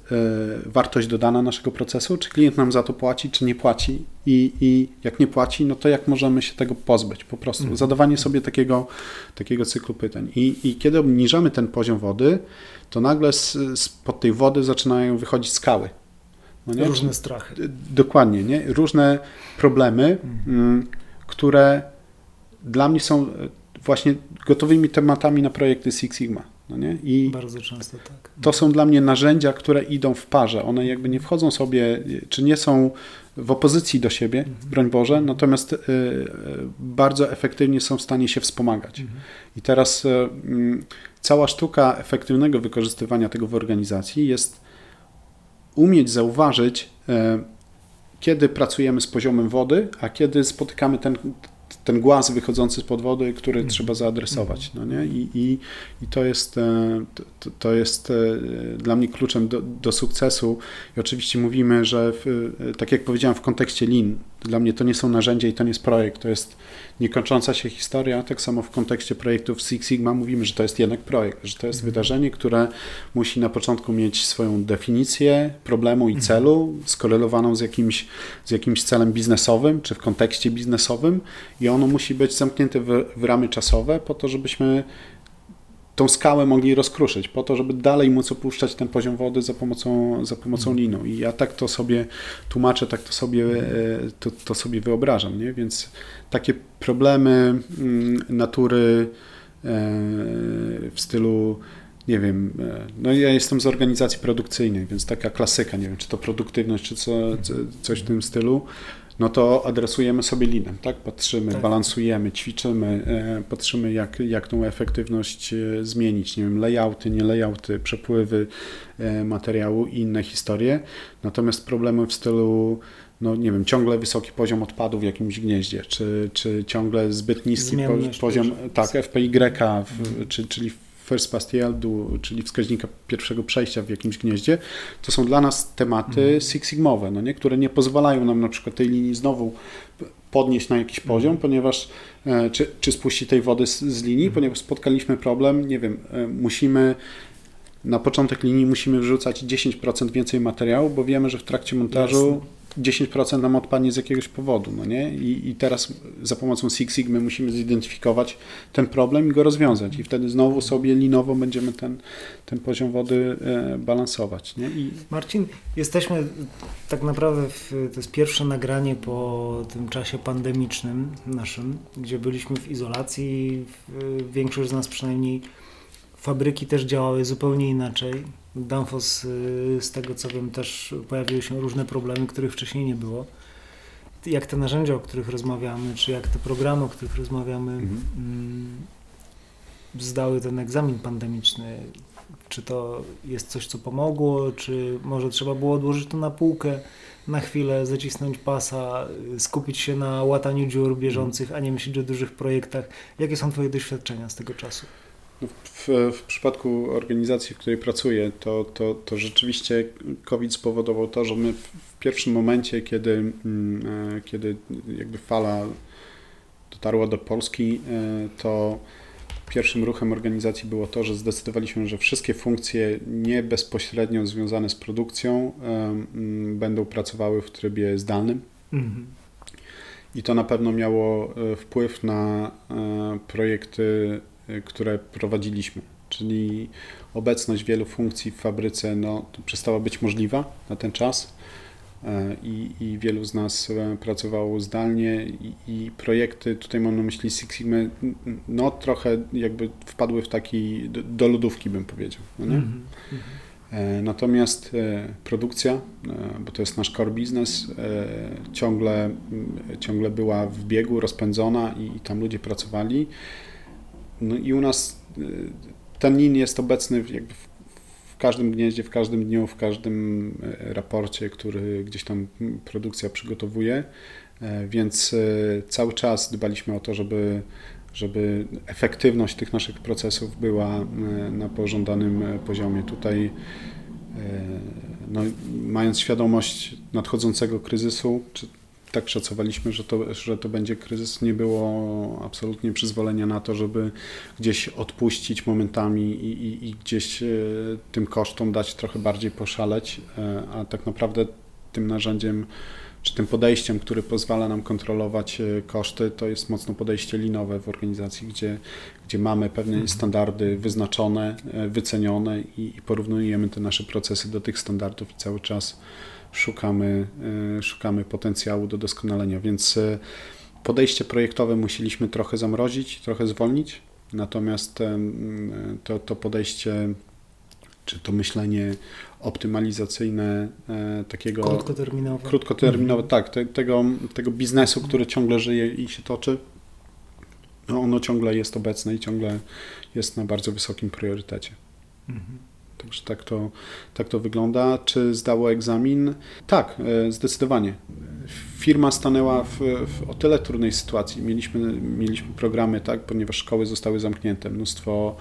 wartość dodana naszego procesu, czy klient nam za to płaci, czy nie płaci. I, i jak nie płaci, no to jak możemy się tego pozbyć? Po prostu mm. zadawanie sobie takiego, takiego cyklu pytań. I, I kiedy obniżamy ten poziom wody, to nagle spod tej wody zaczynają wychodzić skały. No Różne strachy. Dokładnie, nie? różne problemy, mhm. które dla mnie są e, właśnie gotowymi tematami na projekty Six Sigma. No nie? I Bardzo często tak. To są dla mnie narzędzia, które idą w parze. One jakby nie wchodzą sobie, czy nie są w opozycji do siebie, mhm. broń Boże, natomiast y, bardzo efektywnie są w stanie się wspomagać. Mhm. I teraz y, y, cała sztuka efektywnego wykorzystywania tego w organizacji jest umieć zauważyć, e, kiedy pracujemy z poziomem wody, a kiedy spotykamy ten, ten głaz wychodzący z pod wody, który mm. trzeba zaadresować. No nie? I, i, i to, jest, e, to, to, jest e, dla mnie kluczem do, do sukcesu. I oczywiście mówimy, że w, tak jak powiedziałem w kontekście Lean, dla mnie to nie są narzędzia i to nie jest projekt, to jest niekończąca się historia. Tak samo w kontekście projektów Six Sigma mówimy, że to jest jednak projekt, że to jest mhm. wydarzenie, które musi na początku mieć swoją definicję problemu i mhm. celu, skorelowaną z jakimś, z jakimś celem biznesowym, czy w kontekście biznesowym i ono musi być zamknięte w, w ramy czasowe po to, żebyśmy tą skałę mogli rozkruszyć, po to, żeby dalej móc opuszczać ten poziom wody za pomocą, za pomocą mhm. linu. I ja tak to sobie tłumaczę, tak to sobie, e, to, to sobie wyobrażam. Nie? Więc takie problemy mm, natury e, w stylu nie wiem, e, no ja jestem z organizacji produkcyjnej, więc taka klasyka, nie wiem, czy to produktywność, czy co, coś w tym stylu no to adresujemy sobie linem, tak? Patrzymy, tak. balansujemy, ćwiczymy, e, patrzymy jak, jak tą efektywność e, zmienić, nie wiem, layouty, nie layouty, przepływy e, materiału i inne historie. Natomiast problemy w stylu no nie wiem, ciągle wysoki poziom odpadów w jakimś gnieździe, czy, czy ciągle zbyt niski poziom, tak, FPY, w, czy, czyli first pass yieldu, czyli wskaźnika pierwszego przejścia w jakimś gnieździe, to są dla nas tematy mm. Six Sigmowe, no nie? które nie pozwalają nam na przykład tej linii znowu podnieść na jakiś poziom, mm. ponieważ e, czy, czy spuścić tej wody z, z linii, mm. ponieważ spotkaliśmy problem, nie wiem, e, musimy na początek linii musimy wrzucać 10% więcej materiału, bo wiemy, że w trakcie montażu Jasne 10% nam odpadnie z jakiegoś powodu, no nie? I, I, teraz za pomocą Six Sigma musimy zidentyfikować ten problem i go rozwiązać. I wtedy znowu sobie linowo będziemy ten, ten poziom wody e, balansować, nie? I... Marcin, jesteśmy tak naprawdę, w, to jest pierwsze nagranie po tym czasie pandemicznym naszym, gdzie byliśmy w izolacji, większość z nas przynajmniej fabryki też działały zupełnie inaczej Danfoss, y, z tego co wiem, też pojawiły się różne problemy, których wcześniej nie było. Jak te narzędzia, o których rozmawiamy, czy jak te programy, o których rozmawiamy, mhm. Mm, zdały ten egzamin pandemiczny? Czy to jest coś, co pomogło, czy może trzeba było odłożyć to na półkę na chwilę, zacisnąć pasa, y, skupić się na łataniu dziur bieżących, a nie myśleć o dużych projektach? Jakie są Twoje doświadczenia z tego czasu? W, w, przypadku organizacji, w której pracuję, to, to, to rzeczywiście COVID spowodował to, że my w pierwszym momencie, kiedy, mm, e, kiedy jakby fala dotarła do Polski, e, to pierwszym ruchem organizacji było to, że zdecydowaliśmy, że wszystkie funkcje nie bezpośrednio związane z produkcją mm, będą pracowały w trybie zdalnym. Mhm. I to na pewno miało e, wpływ na projekty które prowadziliśmy. Czyli obecność wielu funkcji w fabryce no, przestała być możliwa na ten czas y, i, i wielu z nas y, pracowało zdalnie i, i, projekty, tutaj mam na myśli Six Sigma, no trochę jakby wpadły w taki, do, do lodówki bym powiedział. No nie? Mm -hmm. Natomiast produkcja, bo to jest nasz core business, ciągle, ciągle była w biegu, rozpędzona i tam ludzie pracowali. No i u nas y, ten lin jest obecny jakby w, w każdym gnieździe, w każdym dniu, w każdym e, raporcie, który gdzieś tam produkcja przygotowuje, e, więc cały czas dbaliśmy o to, żeby żeby efektywność tych naszych procesów była na pożądanym poziomie. Tutaj no, mając świadomość nadchodzącego kryzysu, czy tak szacowaliśmy, że to, że to będzie kryzys, nie było absolutnie przyzwolenia na to, żeby gdzieś odpuścić momentami i, i, i gdzieś e, tym kosztom dać trochę bardziej poszaleć, e, a tak naprawdę tym narzędziem czy tym podejściem, które pozwala nam kontrolować e, koszty, to jest mocno podejście linowe w organizacji, gdzie, gdzie mamy pewne mhm. standardy wyznaczone, wycenione i, i porównujemy te nasze procesy do tych standardów i cały czas szukamy, e, szukamy potencjału do doskonalenia. Więc e, podejście projektowe musieliśmy trochę zamrozić, trochę zwolnić, natomiast e, to, to podejście czy to myślenie optymalizacyjne takiego krótkoterminowe, krótkoterminowe mhm. tak, te, tego, tego biznesu, który ciągle żyje i się toczy, no ono ciągle jest obecne i ciągle jest na bardzo wysokim priorytecie. Mhm. Także tak to, tak to wygląda. Czy zdało egzamin? Tak, e, zdecydowanie. Firma stanęła w, w, o tyle trudnej sytuacji. Mieliśmy, mieliśmy programy, tak, ponieważ szkoły zostały zamknięte. Mnóstwo,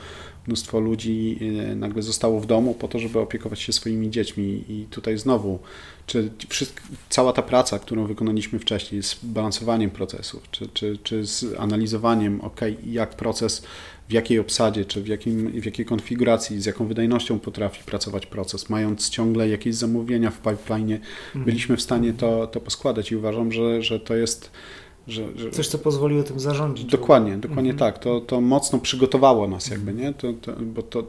mnóstwo ludzi e, nagle zostało w domu po to, żeby opiekować się swoimi dziećmi. I tutaj znowu, czy wszystko, cała ta praca, którą wykonaliśmy wcześniej z balansowaniem procesów, czy, czy, czy z analizowaniem, ok, jak proces w jakiej obsadzie, czy w, jakim, w jakiej konfiguracji, z jaką wydajnością potrafi pracować proces, mając ciągle jakieś zamówienia w pipeline, mhm. byliśmy w stanie to, to poskładać i uważam, że, że to jest że, że... Coś, co pozwoliło tym zarządzić. Dokładnie, dokładnie mhm. tak. To, to mocno przygotowało nas jakby, nie? To, to, bo to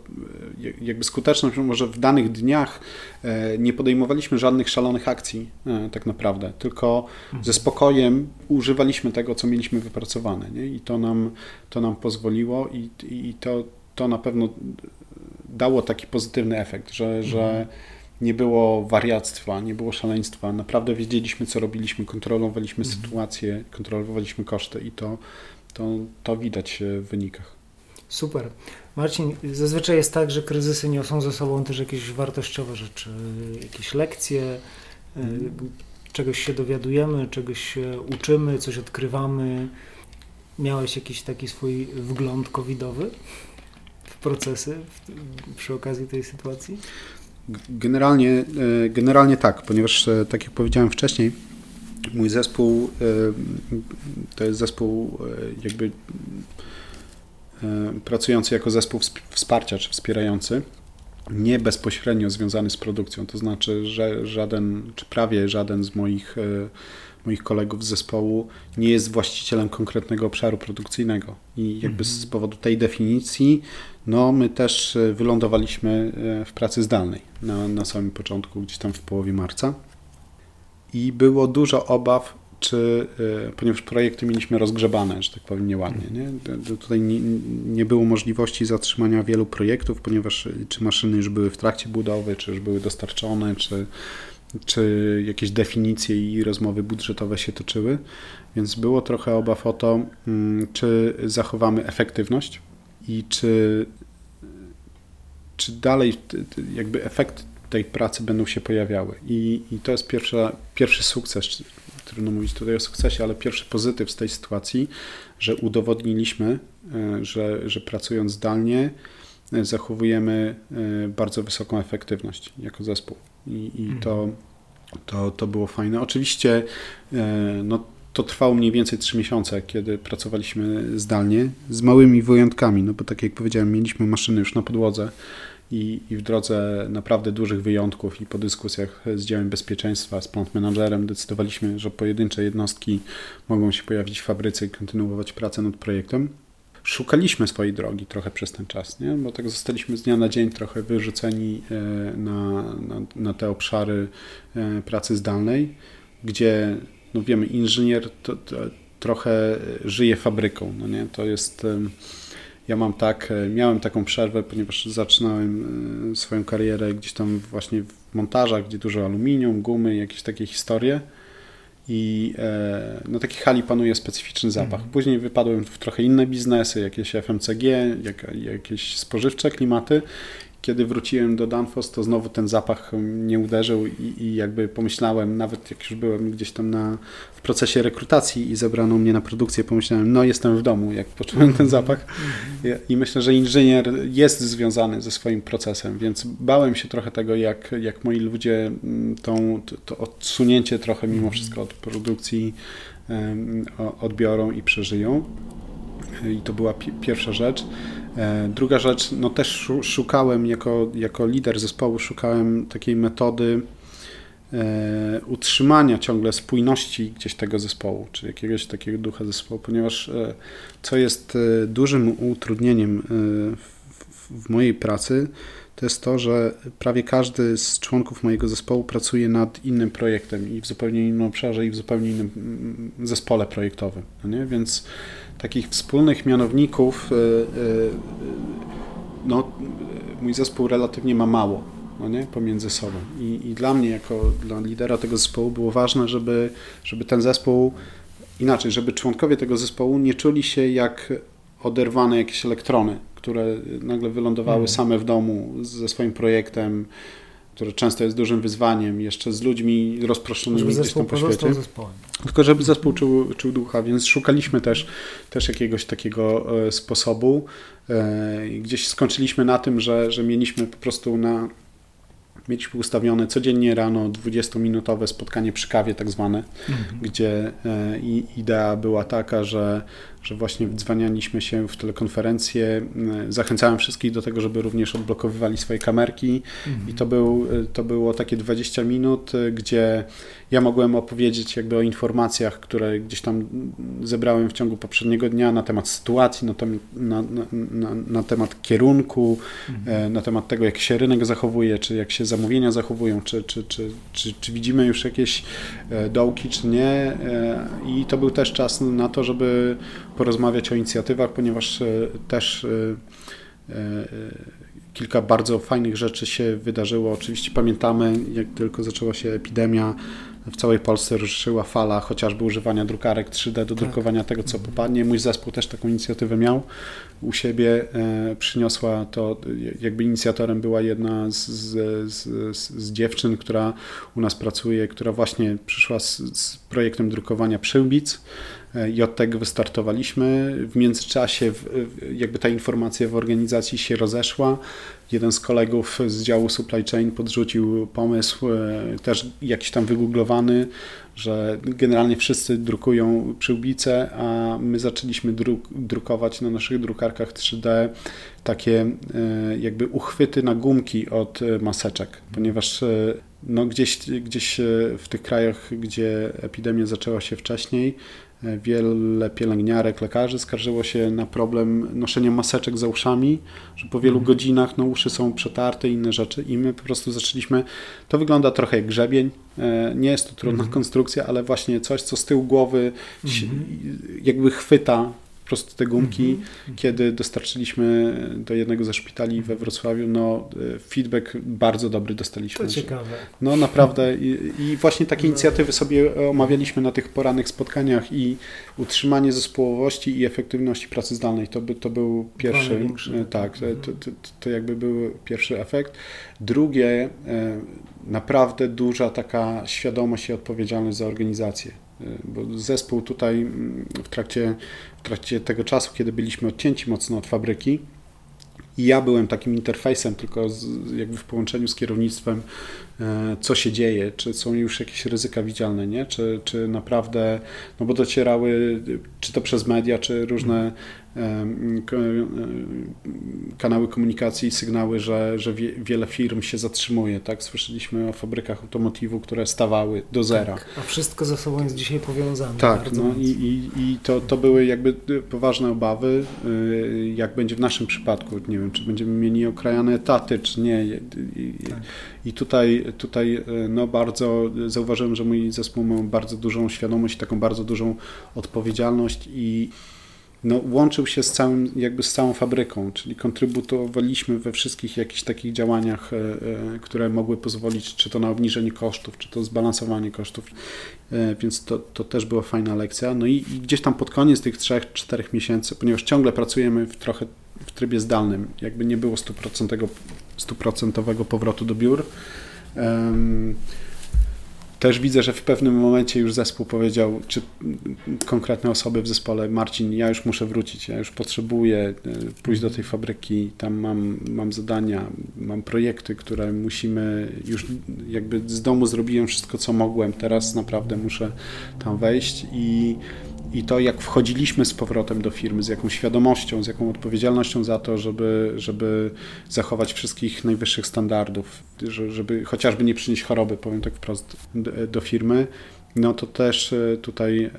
jakby skuteczność, może w danych dniach e, nie podejmowaliśmy żadnych szalonych akcji e, tak naprawdę, tylko mhm. ze spokojem używaliśmy tego, co mieliśmy wypracowane, nie? I to nam, to nam pozwoliło i, i to, to na pewno dało taki pozytywny efekt, że, mhm. że nie było wariactwa, nie było szaleństwa. Naprawdę wiedzieliśmy, co robiliśmy, kontrolowaliśmy mhm. sytuację, kontrolowaliśmy koszty i to, to, to widać w wynikach. Super. Marcin, zazwyczaj jest tak, że kryzysy niosą ze sobą też jakieś wartościowe rzeczy, jakieś lekcje, mhm. czegoś się dowiadujemy, czegoś się uczymy, coś odkrywamy. Miałeś jakiś taki swój wgląd covidowy w procesy w, przy okazji tej sytuacji? Generalnie, e, generalnie tak, ponieważ e, tak jak powiedziałem wcześniej, mój zespół e, to jest zespół jakby pracujący jako zespół wsparcia czy wspierający, nie bezpośrednio związany z produkcją. To znaczy, że żaden, czy prawie żaden z moich, moich kolegów z zespołu nie jest właścicielem konkretnego obszaru produkcyjnego. I jakby z mhm. powodu tej definicji no, my też e, wylądowaliśmy e, w pracy zdalnej na, na samym początku, gdzieś tam w połowie marca. I było dużo obaw, czy, e, ponieważ projekty mieliśmy rozgrzebane, że tak powiem nieładnie. Nie? Tutaj nie, nie było możliwości zatrzymania wielu projektów, ponieważ czy maszyny już były w trakcie budowy, czy już były dostarczone, czy, czy jakieś definicje i rozmowy budżetowe się toczyły. Więc było trochę obaw o to, mm, czy zachowamy efektywność i czy, czy dalej jakby efekty tej pracy będą się pojawiały. I, i to jest pierwsza, pierwszy sukces, trudno mówić tutaj o sukcesie, ale pierwszy pozytyw z tej sytuacji, że udowodniliśmy, e, że, że pracując zdalnie e, zachowujemy e, bardzo wysoką efektywność jako zespół. I, i to, mhm. to, to było fajne. Oczywiście no, to trwało mniej więcej 3 miesiące, kiedy pracowaliśmy zdalnie, z małymi wyjątkami, no bo tak jak powiedziałem, mieliśmy maszyny już na podłodze i, i w drodze naprawdę dużych wyjątków i po dyskusjach z działem bezpieczeństwa, z plant managerem decydowaliśmy, że pojedyncze jednostki mogą się pojawić w fabryce i kontynuować pracę nad projektem. Szukaliśmy swojej drogi trochę przez ten czas, nie? bo tak zostaliśmy z dnia na dzień trochę wyrzuceni e, na, na, na te obszary e, pracy zdalnej, gdzie no wiemy, inżynier to, to trochę żyje fabryką, no nie? To jest... Ja mam tak, e, miałem taką przerwę, ponieważ zaczynałem e, swoją karierę gdzieś tam właśnie w montażach, gdzie dużo aluminium, gumy, jakieś takie historie. i e, no taki hali panuje specyficzny zapach. Mhm. Później wypadłem w trochę inne biznesy, jakieś FMCG, jak, jakieś spożywcze klimaty kiedy wróciłem do Danfoss, to znowu ten zapach mnie uderzył i, i, jakby pomyślałem, nawet jak już byłem gdzieś tam na, w procesie rekrutacji i zebrano mnie na produkcję, pomyślałem, no jestem w domu, jak poczułem ten zapach. I, I, myślę, że inżynier jest związany ze swoim procesem, więc bałem się trochę tego, jak, jak moi ludzie mm, tą, to, to odsunięcie trochę mimo wszystko od produkcji um, odbiorą i przeżyją. I to była pierwsza rzecz. E, druga rzecz, no też szukałem jako, jako lider zespołu, szukałem takiej metody e, utrzymania ciągle spójności gdzieś tego zespołu, czy jakiegoś takiego ducha zespołu, ponieważ e, co jest dużym utrudnieniem w, w mojej pracy, to jest to, że prawie każdy z członków mojego zespołu pracuje nad innym projektem i w zupełnie innym obszarze i w zupełnie innym mm, zespole projektowym. No nie? Więc takich wspólnych mianowników y, y, no, mój zespół relatywnie ma mało no nie? pomiędzy sobą. I, I dla mnie, jako dla lidera tego zespołu, było ważne, żeby, żeby ten zespół inaczej, żeby członkowie tego zespołu nie czuli się jak oderwane jakieś elektrony, które nagle wylądowały mhm. same w domu ze swoim projektem, które często jest dużym wyzwaniem, jeszcze z ludźmi rozproszonymi żeby gdzieś tam po świecie. Zespołem. Tylko żeby zespół czuł, czuł ducha, więc szukaliśmy też, też jakiegoś takiego e, sposobu. E, gdzieś skończyliśmy na tym, że, że mieliśmy po prostu na mieliśmy ustawione codziennie rano 20-minutowe spotkanie przy kawie tak zwane, mhm. gdzie e, idea była taka, że że właśnie dzwanialiśmy się w telekonferencję. Zachęcałem wszystkich do tego, żeby również odblokowywali swoje kamerki mhm. i to, był, to było takie 20 minut, gdzie ja mogłem opowiedzieć jakby o informacjach, które gdzieś tam zebrałem w ciągu poprzedniego dnia na temat sytuacji, na, tem, na, na, na, temat kierunku, mhm. E, na temat tego, jak się rynek zachowuje, czy jak się zamówienia zachowują, czy, czy, czy, czy, czy widzimy już jakieś e, dołki, czy nie. E, I to był też czas na to, żeby porozmawiać o inicjatywach, ponieważ też kilka bardzo fajnych rzeczy się wydarzyło. Oczywiście pamiętamy, jak tylko zaczęła się epidemia, w całej Polsce ruszyła fala chociażby używania drukarek 3D do tak. drukowania tego, co popadnie. Mój zespół też taką inicjatywę miał u siebie. przyniosła to, jakby inicjatorem była jedna z, z, z, z dziewczyn, która u nas pracuje, która właśnie przyszła z, z projektem drukowania przyłbic i od tego wystartowaliśmy. W międzyczasie jakby ta informacja w organizacji się rozeszła. Jeden z kolegów z działu supply chain podrzucił pomysł, e, też jakiś tam wygooglowany, że generalnie wszyscy drukują przyłbice, a my zaczęliśmy druk drukować na naszych drukarkach 3D takie e, jakby uchwyty na gumki od e, maseczek, ponieważ no gdzieś, gdzieś w tych krajach, gdzie epidemia zaczęła się wcześniej, Wiele pielęgniarek, lekarzy skarżyło się na problem noszenia maseczek za uszami, że po wielu mhm. godzinach no, uszy są przetarte i inne rzeczy i my po prostu zaczęliśmy, to wygląda trochę jak grzebień, e, nie jest to trudna mhm. konstrukcja, ale właśnie coś, co z tyłu głowy mhm. jakby chwyta po prostu te gumki. Mm -hmm. Kiedy dostarczyliśmy do jednego ze szpitali we Wrocławiu, no e, feedback bardzo dobry dostaliśmy. To ciekawe. No naprawdę i, i właśnie takie no. inicjatywy sobie omawialiśmy na tych porannych spotkaniach i utrzymanie zespołowości i efektywności pracy zdalnej to, by, to był pierwszy, e, tak, to, to, to jakby był pierwszy efekt. Drugie, e, naprawdę duża taka świadomość i odpowiedzialność za organizację bo zespół tutaj mm, w trakcie, w trakcie tego czasu, kiedy byliśmy odcięci mocno od fabryki, i ja byłem takim interfejsem, tylko z, jakby w połączeniu z kierownictwem, e, co się dzieje, czy są już jakieś ryzyka widzialne, nie? Czy, czy naprawdę, no bo docierały, czy to przez media, czy różne kanały komunikacji i sygnały, że, że wiele firm się zatrzymuje. Tak? Słyszeliśmy o fabrykach automotywu, które stawały do zera. Tak, a wszystko ze sobą jest dzisiaj powiązane. Tak, no i, i, i to, to były jakby poważne obawy, y, jak będzie w naszym przypadku. Nie wiem, czy będziemy mieli okrajane etaty, czy nie. I, tak. i tutaj, tutaj y, no bardzo zauważyłem, że mój zespół ma bardzo dużą świadomość, taką bardzo dużą odpowiedzialność i no, łączył się z, całym, jakby z całą fabryką, czyli kontrybutowaliśmy we wszystkich jakichś takich działaniach, e, e, które mogły pozwolić czy to na obniżenie kosztów, czy to zbalansowanie kosztów, e, więc to, to też była fajna lekcja. No i, i gdzieś tam pod koniec tych 3-4 miesięcy, ponieważ ciągle pracujemy w trochę w trybie zdalnym, jakby nie było stuprocentowego powrotu do biur, też widzę, że w pewnym momencie już zespół powiedział, czy konkretne osoby w zespole, Marcin, ja już muszę wrócić, ja już potrzebuję e, pójść do tej fabryki, tam mam, mam zadania, mam projekty, które musimy już jakby z domu zrobiłem wszystko, co mogłem, teraz naprawdę muszę tam wejść i i to, jak wchodziliśmy z powrotem do firmy, z jaką świadomością, z jaką odpowiedzialnością za to, żeby, żeby zachować wszystkich najwyższych standardów, żeby chociażby nie przynieść choroby, powiem tak wprost, do firmy, no to też e, tutaj e,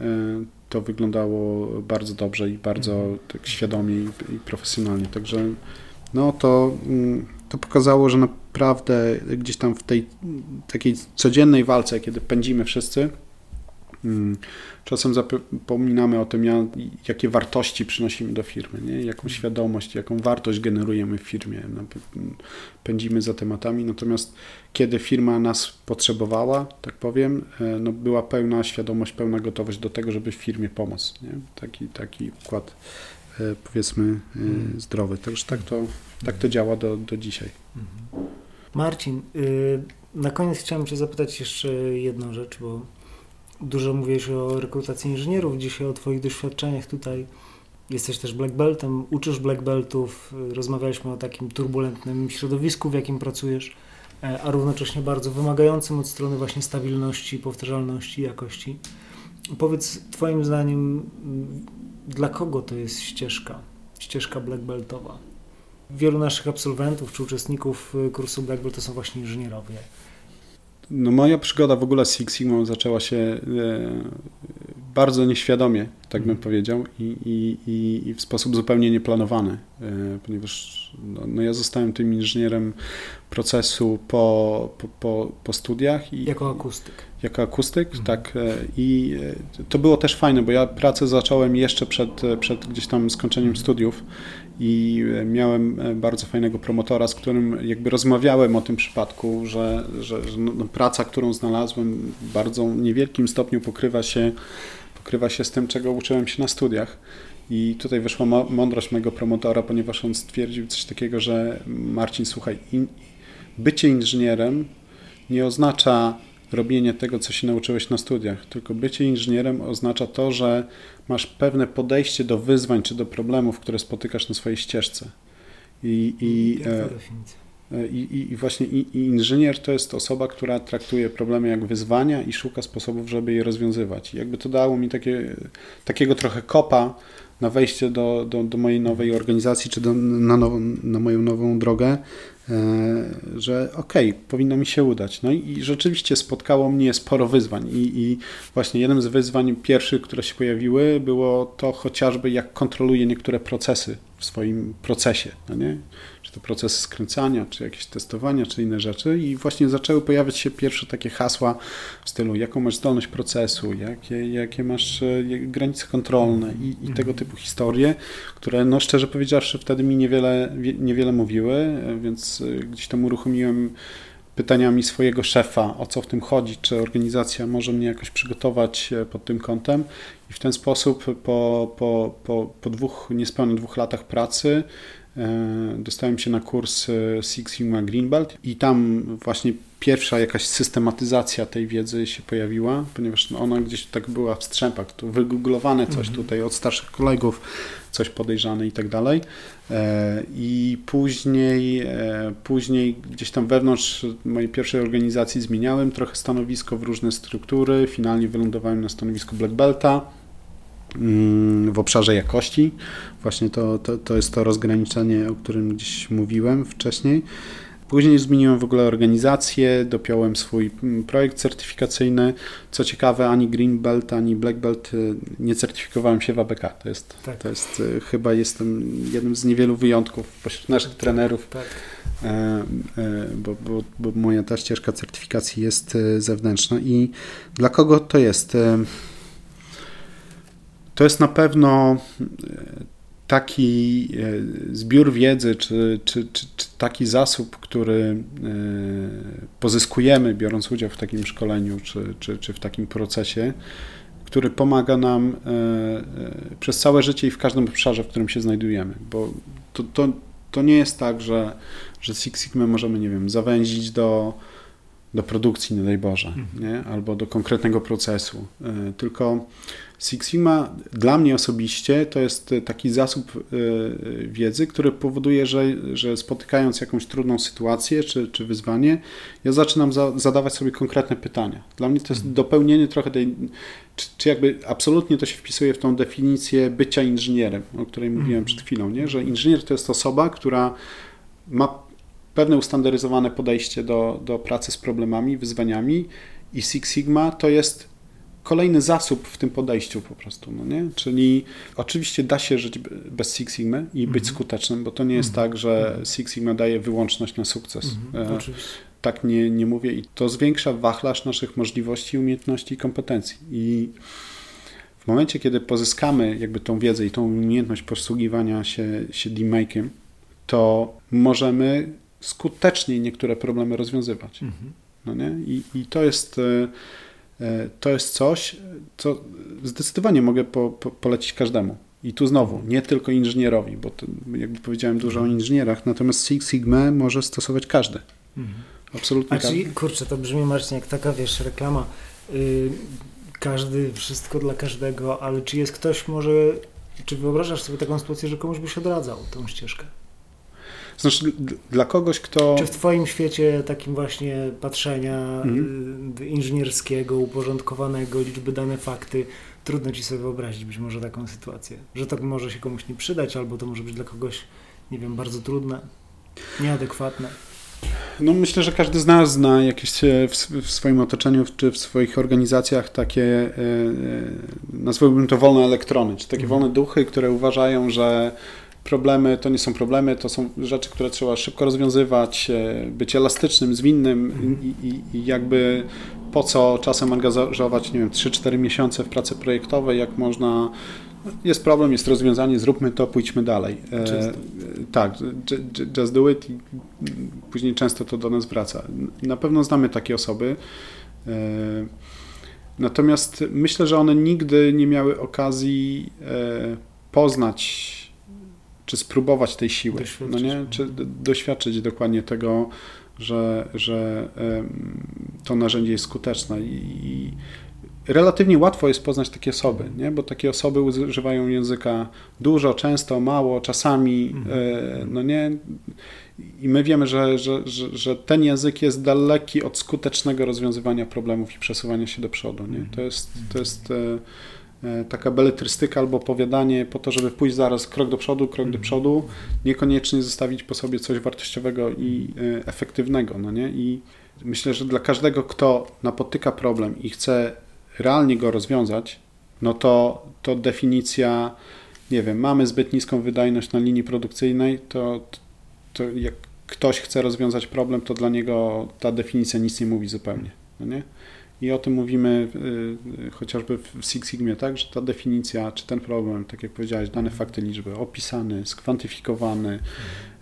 to wyglądało bardzo dobrze i bardzo mhm. tak świadomie i profesjonalnie. Także no to, mm, to pokazało, że naprawdę gdzieś tam w tej takiej codziennej walce, kiedy pędzimy wszyscy, czasem zapominamy o tym, jakie wartości przynosimy do firmy, nie? jaką świadomość, jaką wartość generujemy w firmie. No, pędzimy za tematami, natomiast kiedy firma nas potrzebowała, tak powiem, e, no, była pełna świadomość, pełna gotowość do tego, żeby w firmie pomóc. Nie? Taki, taki układ e, powiedzmy e, mhm. zdrowy. Także tak to, tak to działa do, do dzisiaj. Mhm. Marcin, y, na koniec chciałem Cię zapytać jeszcze jedną rzecz, bo Dużo mówisz o rekrutacji inżynierów, dzisiaj o Twoich doświadczeniach tutaj. Jesteś też black beltem, uczysz black beltów, rozmawialiśmy o takim turbulentnym środowisku, w jakim pracujesz, e, a równocześnie bardzo wymagającym od strony właśnie stabilności, powtarzalności, jakości. Powiedz Twoim zdaniem, dla kogo to jest ścieżka, ścieżka black beltowa? Wielu naszych absolwentów czy uczestników kursu black belt to są właśnie inżynierowie. No moja przygoda w ogóle z Six Sigma zaczęła się e, bardzo nieświadomie, tak bym mhm. powiedział, i, i, i w sposób zupełnie nieplanowany, e, ponieważ no, no ja zostałem tym inżynierem procesu po, po, po, po studiach. I, jako akustyk. Jako akustyk, mhm. tak. E, I to było też fajne, bo ja pracę zacząłem jeszcze przed, przed gdzieś tam skończeniem mhm. studiów i miałem e, bardzo fajnego promotora, z którym jakby rozmawiałem o tym przypadku, że, że, że no, no, praca, którą znalazłem w bardzo niewielkim stopniu pokrywa się, pokrywa się z tym, czego uczyłem się na studiach. I tutaj wyszła mądrość mojego promotora, ponieważ on stwierdził coś takiego, że Marcin, słuchaj, in, bycie inżynierem nie oznacza robienie tego, co się nauczyłeś na studiach, tylko bycie inżynierem oznacza to, że masz pewne podejście do wyzwań czy do problemów, które spotykasz na swojej ścieżce. I, i, e, e, i, i właśnie inżynier to jest osoba, która traktuje problemy jak wyzwania i szuka sposobów, żeby je rozwiązywać. I jakby to dało mi takie, takiego trochę kopa na wejście do, do, do mojej nowej organizacji, czy do, na, na moją nową drogę, E, że okej, okay, powinno mi się udać. No i, rzeczywiście spotkało mnie sporo wyzwań I, i właśnie jednym z wyzwań pierwszych, które się pojawiły, było to chociażby jak kontroluję niektóre procesy w swoim procesie. No nie? To proces skręcania, czy jakieś testowania, czy inne rzeczy i właśnie zaczęły pojawiać się pierwsze takie hasła w stylu jaką masz zdolność procesu, jakie, jakie masz e, granice kontrolne i, i tego mhm. typu historie, które no szczerze powiedziawszy wtedy mi niewiele, niewiele mówiły, e, więc e, gdzieś tam uruchomiłem pytaniami swojego szefa, o co w tym chodzi, czy organizacja może mnie jakoś przygotować pod tym kątem. I w ten sposób po, po, po, po dwóch, niespełna dwóch latach pracy E, dostałem się na kurs e, Six Sigma Green Belt i tam właśnie pierwsza jakaś systematyzacja tej wiedzy się pojawiła, ponieważ ona gdzieś tak była w strzępach, to wygooglowane coś mhm. tutaj od starszych kolegów, coś podejrzane i tak dalej. E, I później, później gdzieś tam wewnątrz mojej pierwszej organizacji zmieniałem trochę stanowisko w różne struktury, finalnie wylądowałem na stanowisku Black Belta w obszarze jakości. Właśnie to, to, to jest to rozgraniczenie, o którym gdzieś mówiłem wcześniej. Później zmieniłem w ogóle organizację, dopiąłem swój mm, projekt certyfikacyjny. Co ciekawe, ani Green Belt, ani Black Belt y, nie certyfikowałem się w ABK. To jest, tak. to jest y, chyba jestem jednym z niewielu wyjątków pośród naszych tak. trenerów, tak. E, e, bo, bo, bo moja ta ścieżka certyfikacji jest y, zewnętrzna. I dla kogo to jest? To jest na pewno taki zbiór wiedzy, czy, czy, czy, czy, taki zasób, który pozyskujemy, biorąc udział w takim szkoleniu, czy, czy, w takim procesie, który pomaga nam przez całe życie i w każdym obszarze, w którym się znajdujemy. Bo to, to, to nie jest tak, że, że Six Sigma możemy, nie wiem, zawęzić do, do produkcji, nie daj Boże, mhm. nie? albo do konkretnego procesu. E, tylko Six Sigma dla mnie osobiście to jest taki zasób e, wiedzy, który powoduje, że, że spotykając jakąś trudną sytuację czy, czy wyzwanie, ja zaczynam za, zadawać sobie konkretne pytania. Dla mnie to jest mhm. dopełnienie trochę tej, czy, czy, jakby absolutnie to się wpisuje w tą definicję bycia inżynierem, o której mówiłem mhm. przed chwilą, nie? że inżynier to jest osoba, która ma pewne ustandaryzowane podejście do, do pracy z problemami, wyzwaniami i Six Sigma to jest kolejny zasób w tym podejściu po prostu, no nie? Czyli oczywiście da się żyć bez Six Sigma i być mhm. skutecznym, bo to nie jest mhm. tak, że mhm. Six Sigma daje wyłączność na sukces. E, tak nie, nie mówię i to zwiększa wachlarz naszych możliwości, umiejętności i kompetencji. I w momencie, kiedy pozyskamy jakby tą wiedzę i tą umiejętność posługiwania się, się D-Make'iem, to możemy skuteczniej niektóre problemy rozwiązywać. Mhm. No nie? I, I to jest e, to jest coś, co zdecydowanie mogę po, po, polecić każdemu. I tu znowu, nie tylko inżynierowi, bo to, jakby powiedziałem dużo o inżynierach, natomiast Six Sigma może stosować każdy. Mhm. Absolutnie A każdy. Czyli, kurczę, to brzmi Marcin jak taka, wiesz, reklama. Yy, każdy, wszystko dla każdego, ale czy jest ktoś może, czy wyobrażasz sobie taką sytuację, że komuś byś odradzał tą ścieżkę? Znaczy, dla kogoś, kto. Czy w Twoim świecie takim właśnie patrzenia mm. inżynierskiego, uporządkowanego, liczby dane, fakty, trudno Ci sobie wyobrazić być może taką sytuację, że to może się komuś nie przydać, albo to może być dla kogoś, nie wiem, bardzo trudne, nieadekwatne? No myślę, że każdy z nas zna jakieś e, w, w swoim otoczeniu czy w swoich organizacjach takie, e, e, nazwałbym to wolne elektrony, czy takie mhm. wolne duchy, które uważają, że problemy to nie są problemy, to są rzeczy, które trzeba szybko rozwiązywać, e, być elastycznym, zwinnym i, i, i jakby po co czasem angażować, nie wiem, 3-4 miesiące w pracy projektowej, jak można jest problem, jest rozwiązanie, zróbmy to, pójdźmy dalej. E, tak, just do it i później często to do nas wraca. Na pewno znamy takie osoby. E, natomiast myślę, że one nigdy nie miały okazji e, poznać czy spróbować tej siły, no nie? czy doświadczyć dokładnie tego, że, że to narzędzie jest skuteczne i relatywnie łatwo jest poznać takie osoby, nie? bo takie osoby używają języka dużo, często, mało, czasami, mhm. e, no nie? I my wiemy, że, że, że, że, ten język jest daleki od skutecznego rozwiązywania problemów i przesuwania się do przodu. Nie? To jest, to jest E, taka beletrystyka albo opowiadanie po to, żeby pójść zaraz krok do przodu, krok do mhm. przodu, niekoniecznie zostawić po sobie coś wartościowego i e, efektywnego, no nie? I myślę, że dla każdego, kto napotyka problem i chce realnie go rozwiązać, no to, to definicja, nie wiem, mamy zbyt niską wydajność na linii produkcyjnej, to, to jak ktoś chce rozwiązać problem, to dla niego ta definicja nic nie mówi zupełnie, no nie? I o tym mówimy y, chociażby w Six Sigmie, tak, że ta definicja, czy ten problem, tak jak powiedziałeś, dane fakty, liczby, opisany, skwantyfikowany,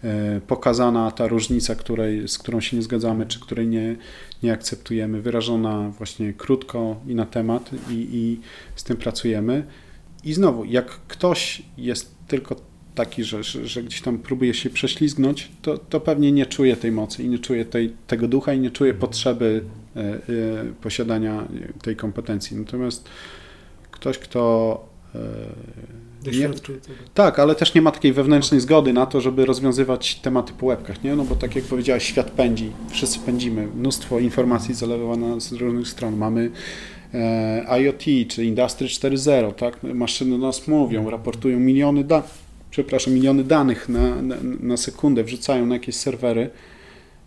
y, pokazana ta różnica, której, z którą się nie zgadzamy, czy której nie, nie akceptujemy, wyrażona właśnie krótko i na temat i, i z tym pracujemy. I znowu, jak ktoś jest tylko taki, że, że, że, gdzieś tam próbuje się prześlizgnąć, to, to pewnie nie czuje tej mocy i nie czuje tej, tego ducha i nie czuje potrzeby e, e, posiadania tej kompetencji. Natomiast ktoś, kto e, nie, tak, ale też nie ma takiej wewnętrznej zgody na to, żeby rozwiązywać tematy po łebkach, nie? No bo tak jak powiedziałeś, świat pędzi, wszyscy pędzimy, mnóstwo informacji zalewa nas z różnych stron. Mamy IoT, czy Industry 4.0, tak? Maszyny do nas mówią, raportują miliony danych przepraszam, miliony danych na, na, na, sekundę wrzucają na jakieś serwery,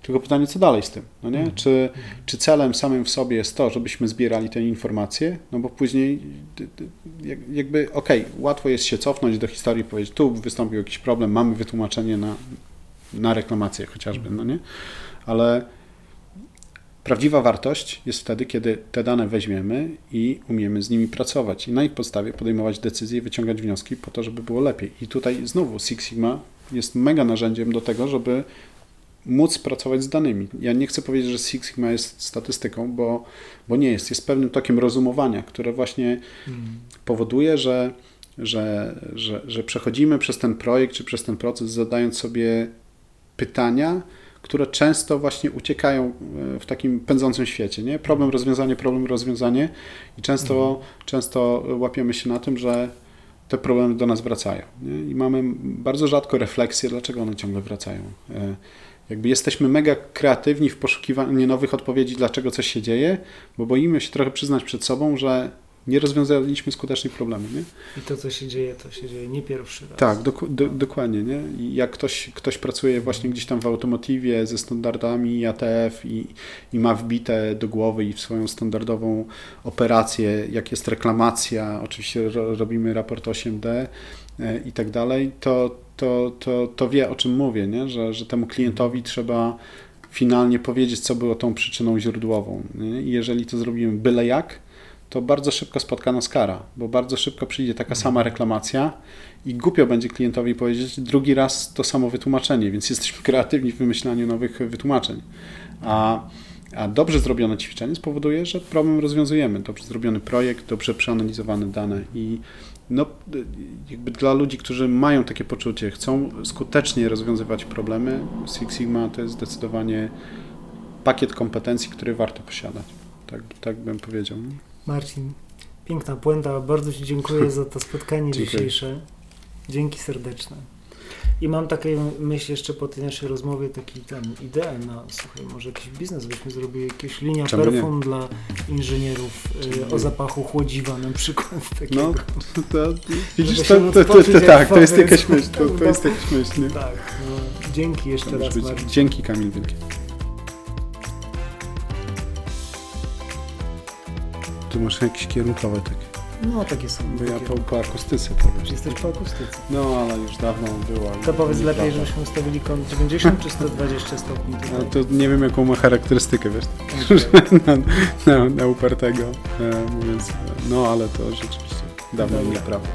tylko pytanie, co dalej z tym, no nie? Mhm. Czy, czy celem samym w sobie jest to, żebyśmy zbierali te informacje, no bo później jakby, okej, okay, łatwo jest się cofnąć do historii i powiedzieć, tu wystąpił jakiś problem, mamy wytłumaczenie na, na reklamację chociażby, no nie? Ale Prawdziwa wartość jest wtedy, kiedy te dane weźmiemy i umiemy z nimi pracować i na ich podstawie podejmować decyzje, wyciągać wnioski po to, żeby było lepiej. I tutaj znowu Six Sigma jest mega narzędziem do tego, żeby móc pracować z danymi. Ja nie chcę powiedzieć, że Six Sigma jest statystyką, bo, bo nie jest. Jest pewnym tokiem rozumowania, które właśnie hmm. powoduje, że, że, że, że przechodzimy przez ten projekt czy przez ten proces, zadając sobie pytania, które często właśnie uciekają e, w takim pędzącym świecie. Nie? Problem, rozwiązanie, problem, rozwiązanie i często, mhm. często łapiemy się na tym, że te problemy do nas wracają. Nie? I mamy bardzo rzadko refleksję, dlaczego one ciągle wracają. E, jakby jesteśmy mega kreatywni w poszukiwaniu nowych odpowiedzi, dlaczego coś się dzieje, bo boimy się trochę przyznać przed sobą, że nie rozwiązaliśmy skutecznych problemów. Nie? I to, co się dzieje, to się dzieje nie pierwszy raz. Tak, do, do, dokładnie. Nie? I jak ktoś, ktoś pracuje właśnie gdzieś tam w automotywie ze standardami ATF i, i ma wbite do głowy i w swoją standardową operację, jak jest reklamacja, oczywiście ro, robimy raport 8D e, i tak dalej, to, to, to, to wie, o czym mówię, nie? Że, że temu klientowi trzeba finalnie powiedzieć, co było tą przyczyną źródłową. Nie? I jeżeli to zrobimy byle jak, to bardzo szybko spotka nas kara, bo bardzo szybko przyjdzie taka sama reklamacja i głupio będzie klientowi powiedzieć drugi raz to samo wytłumaczenie, więc jesteśmy kreatywni w wymyślaniu nowych wytłumaczeń. A, a dobrze zrobione ćwiczenie spowoduje, że problem rozwiązujemy. Dobrze zrobiony projekt, dobrze przeanalizowane dane i no, jakby dla ludzi, którzy mają takie poczucie, chcą skutecznie rozwiązywać problemy, Six Sigma to jest zdecydowanie pakiet kompetencji, który warto posiadać. Tak, tak bym powiedział. Marcin, piękna puenta. Bardzo Ci dziękuję za to spotkanie dzisiejsze. Dzięki serdeczne. I mam taką myśl jeszcze po tej naszej rozmowie, taki ten ideę na, słuchaj, może jakiś biznes byśmy zrobili, jakieś linia Czemu perfum nie? dla inżynierów y, o zapachu chłodziwa na przykład. Takiego. No, to, widzisz, to, to, to, to, tak, to jest jakaś myśl, to, to jest jakaś myśl, nie? Tak, no, dzięki jeszcze raz, Marcin. Dzięki Kamil Wielkie. Tu masz jakieś kierunkowe takie. No, takie są. Bo ja po, po akustyce powiem. Jesteś po akustyce. No, ale już dawno była. To powiedz lepiej, żebyśmy ustawili kąt 90 czy 120 stopni. No, to nie wiem, jaką ma charakterystykę, wiesz, na, na, na upartego, e, mówiąc, no ale to rzeczywiście dawno nie prawda.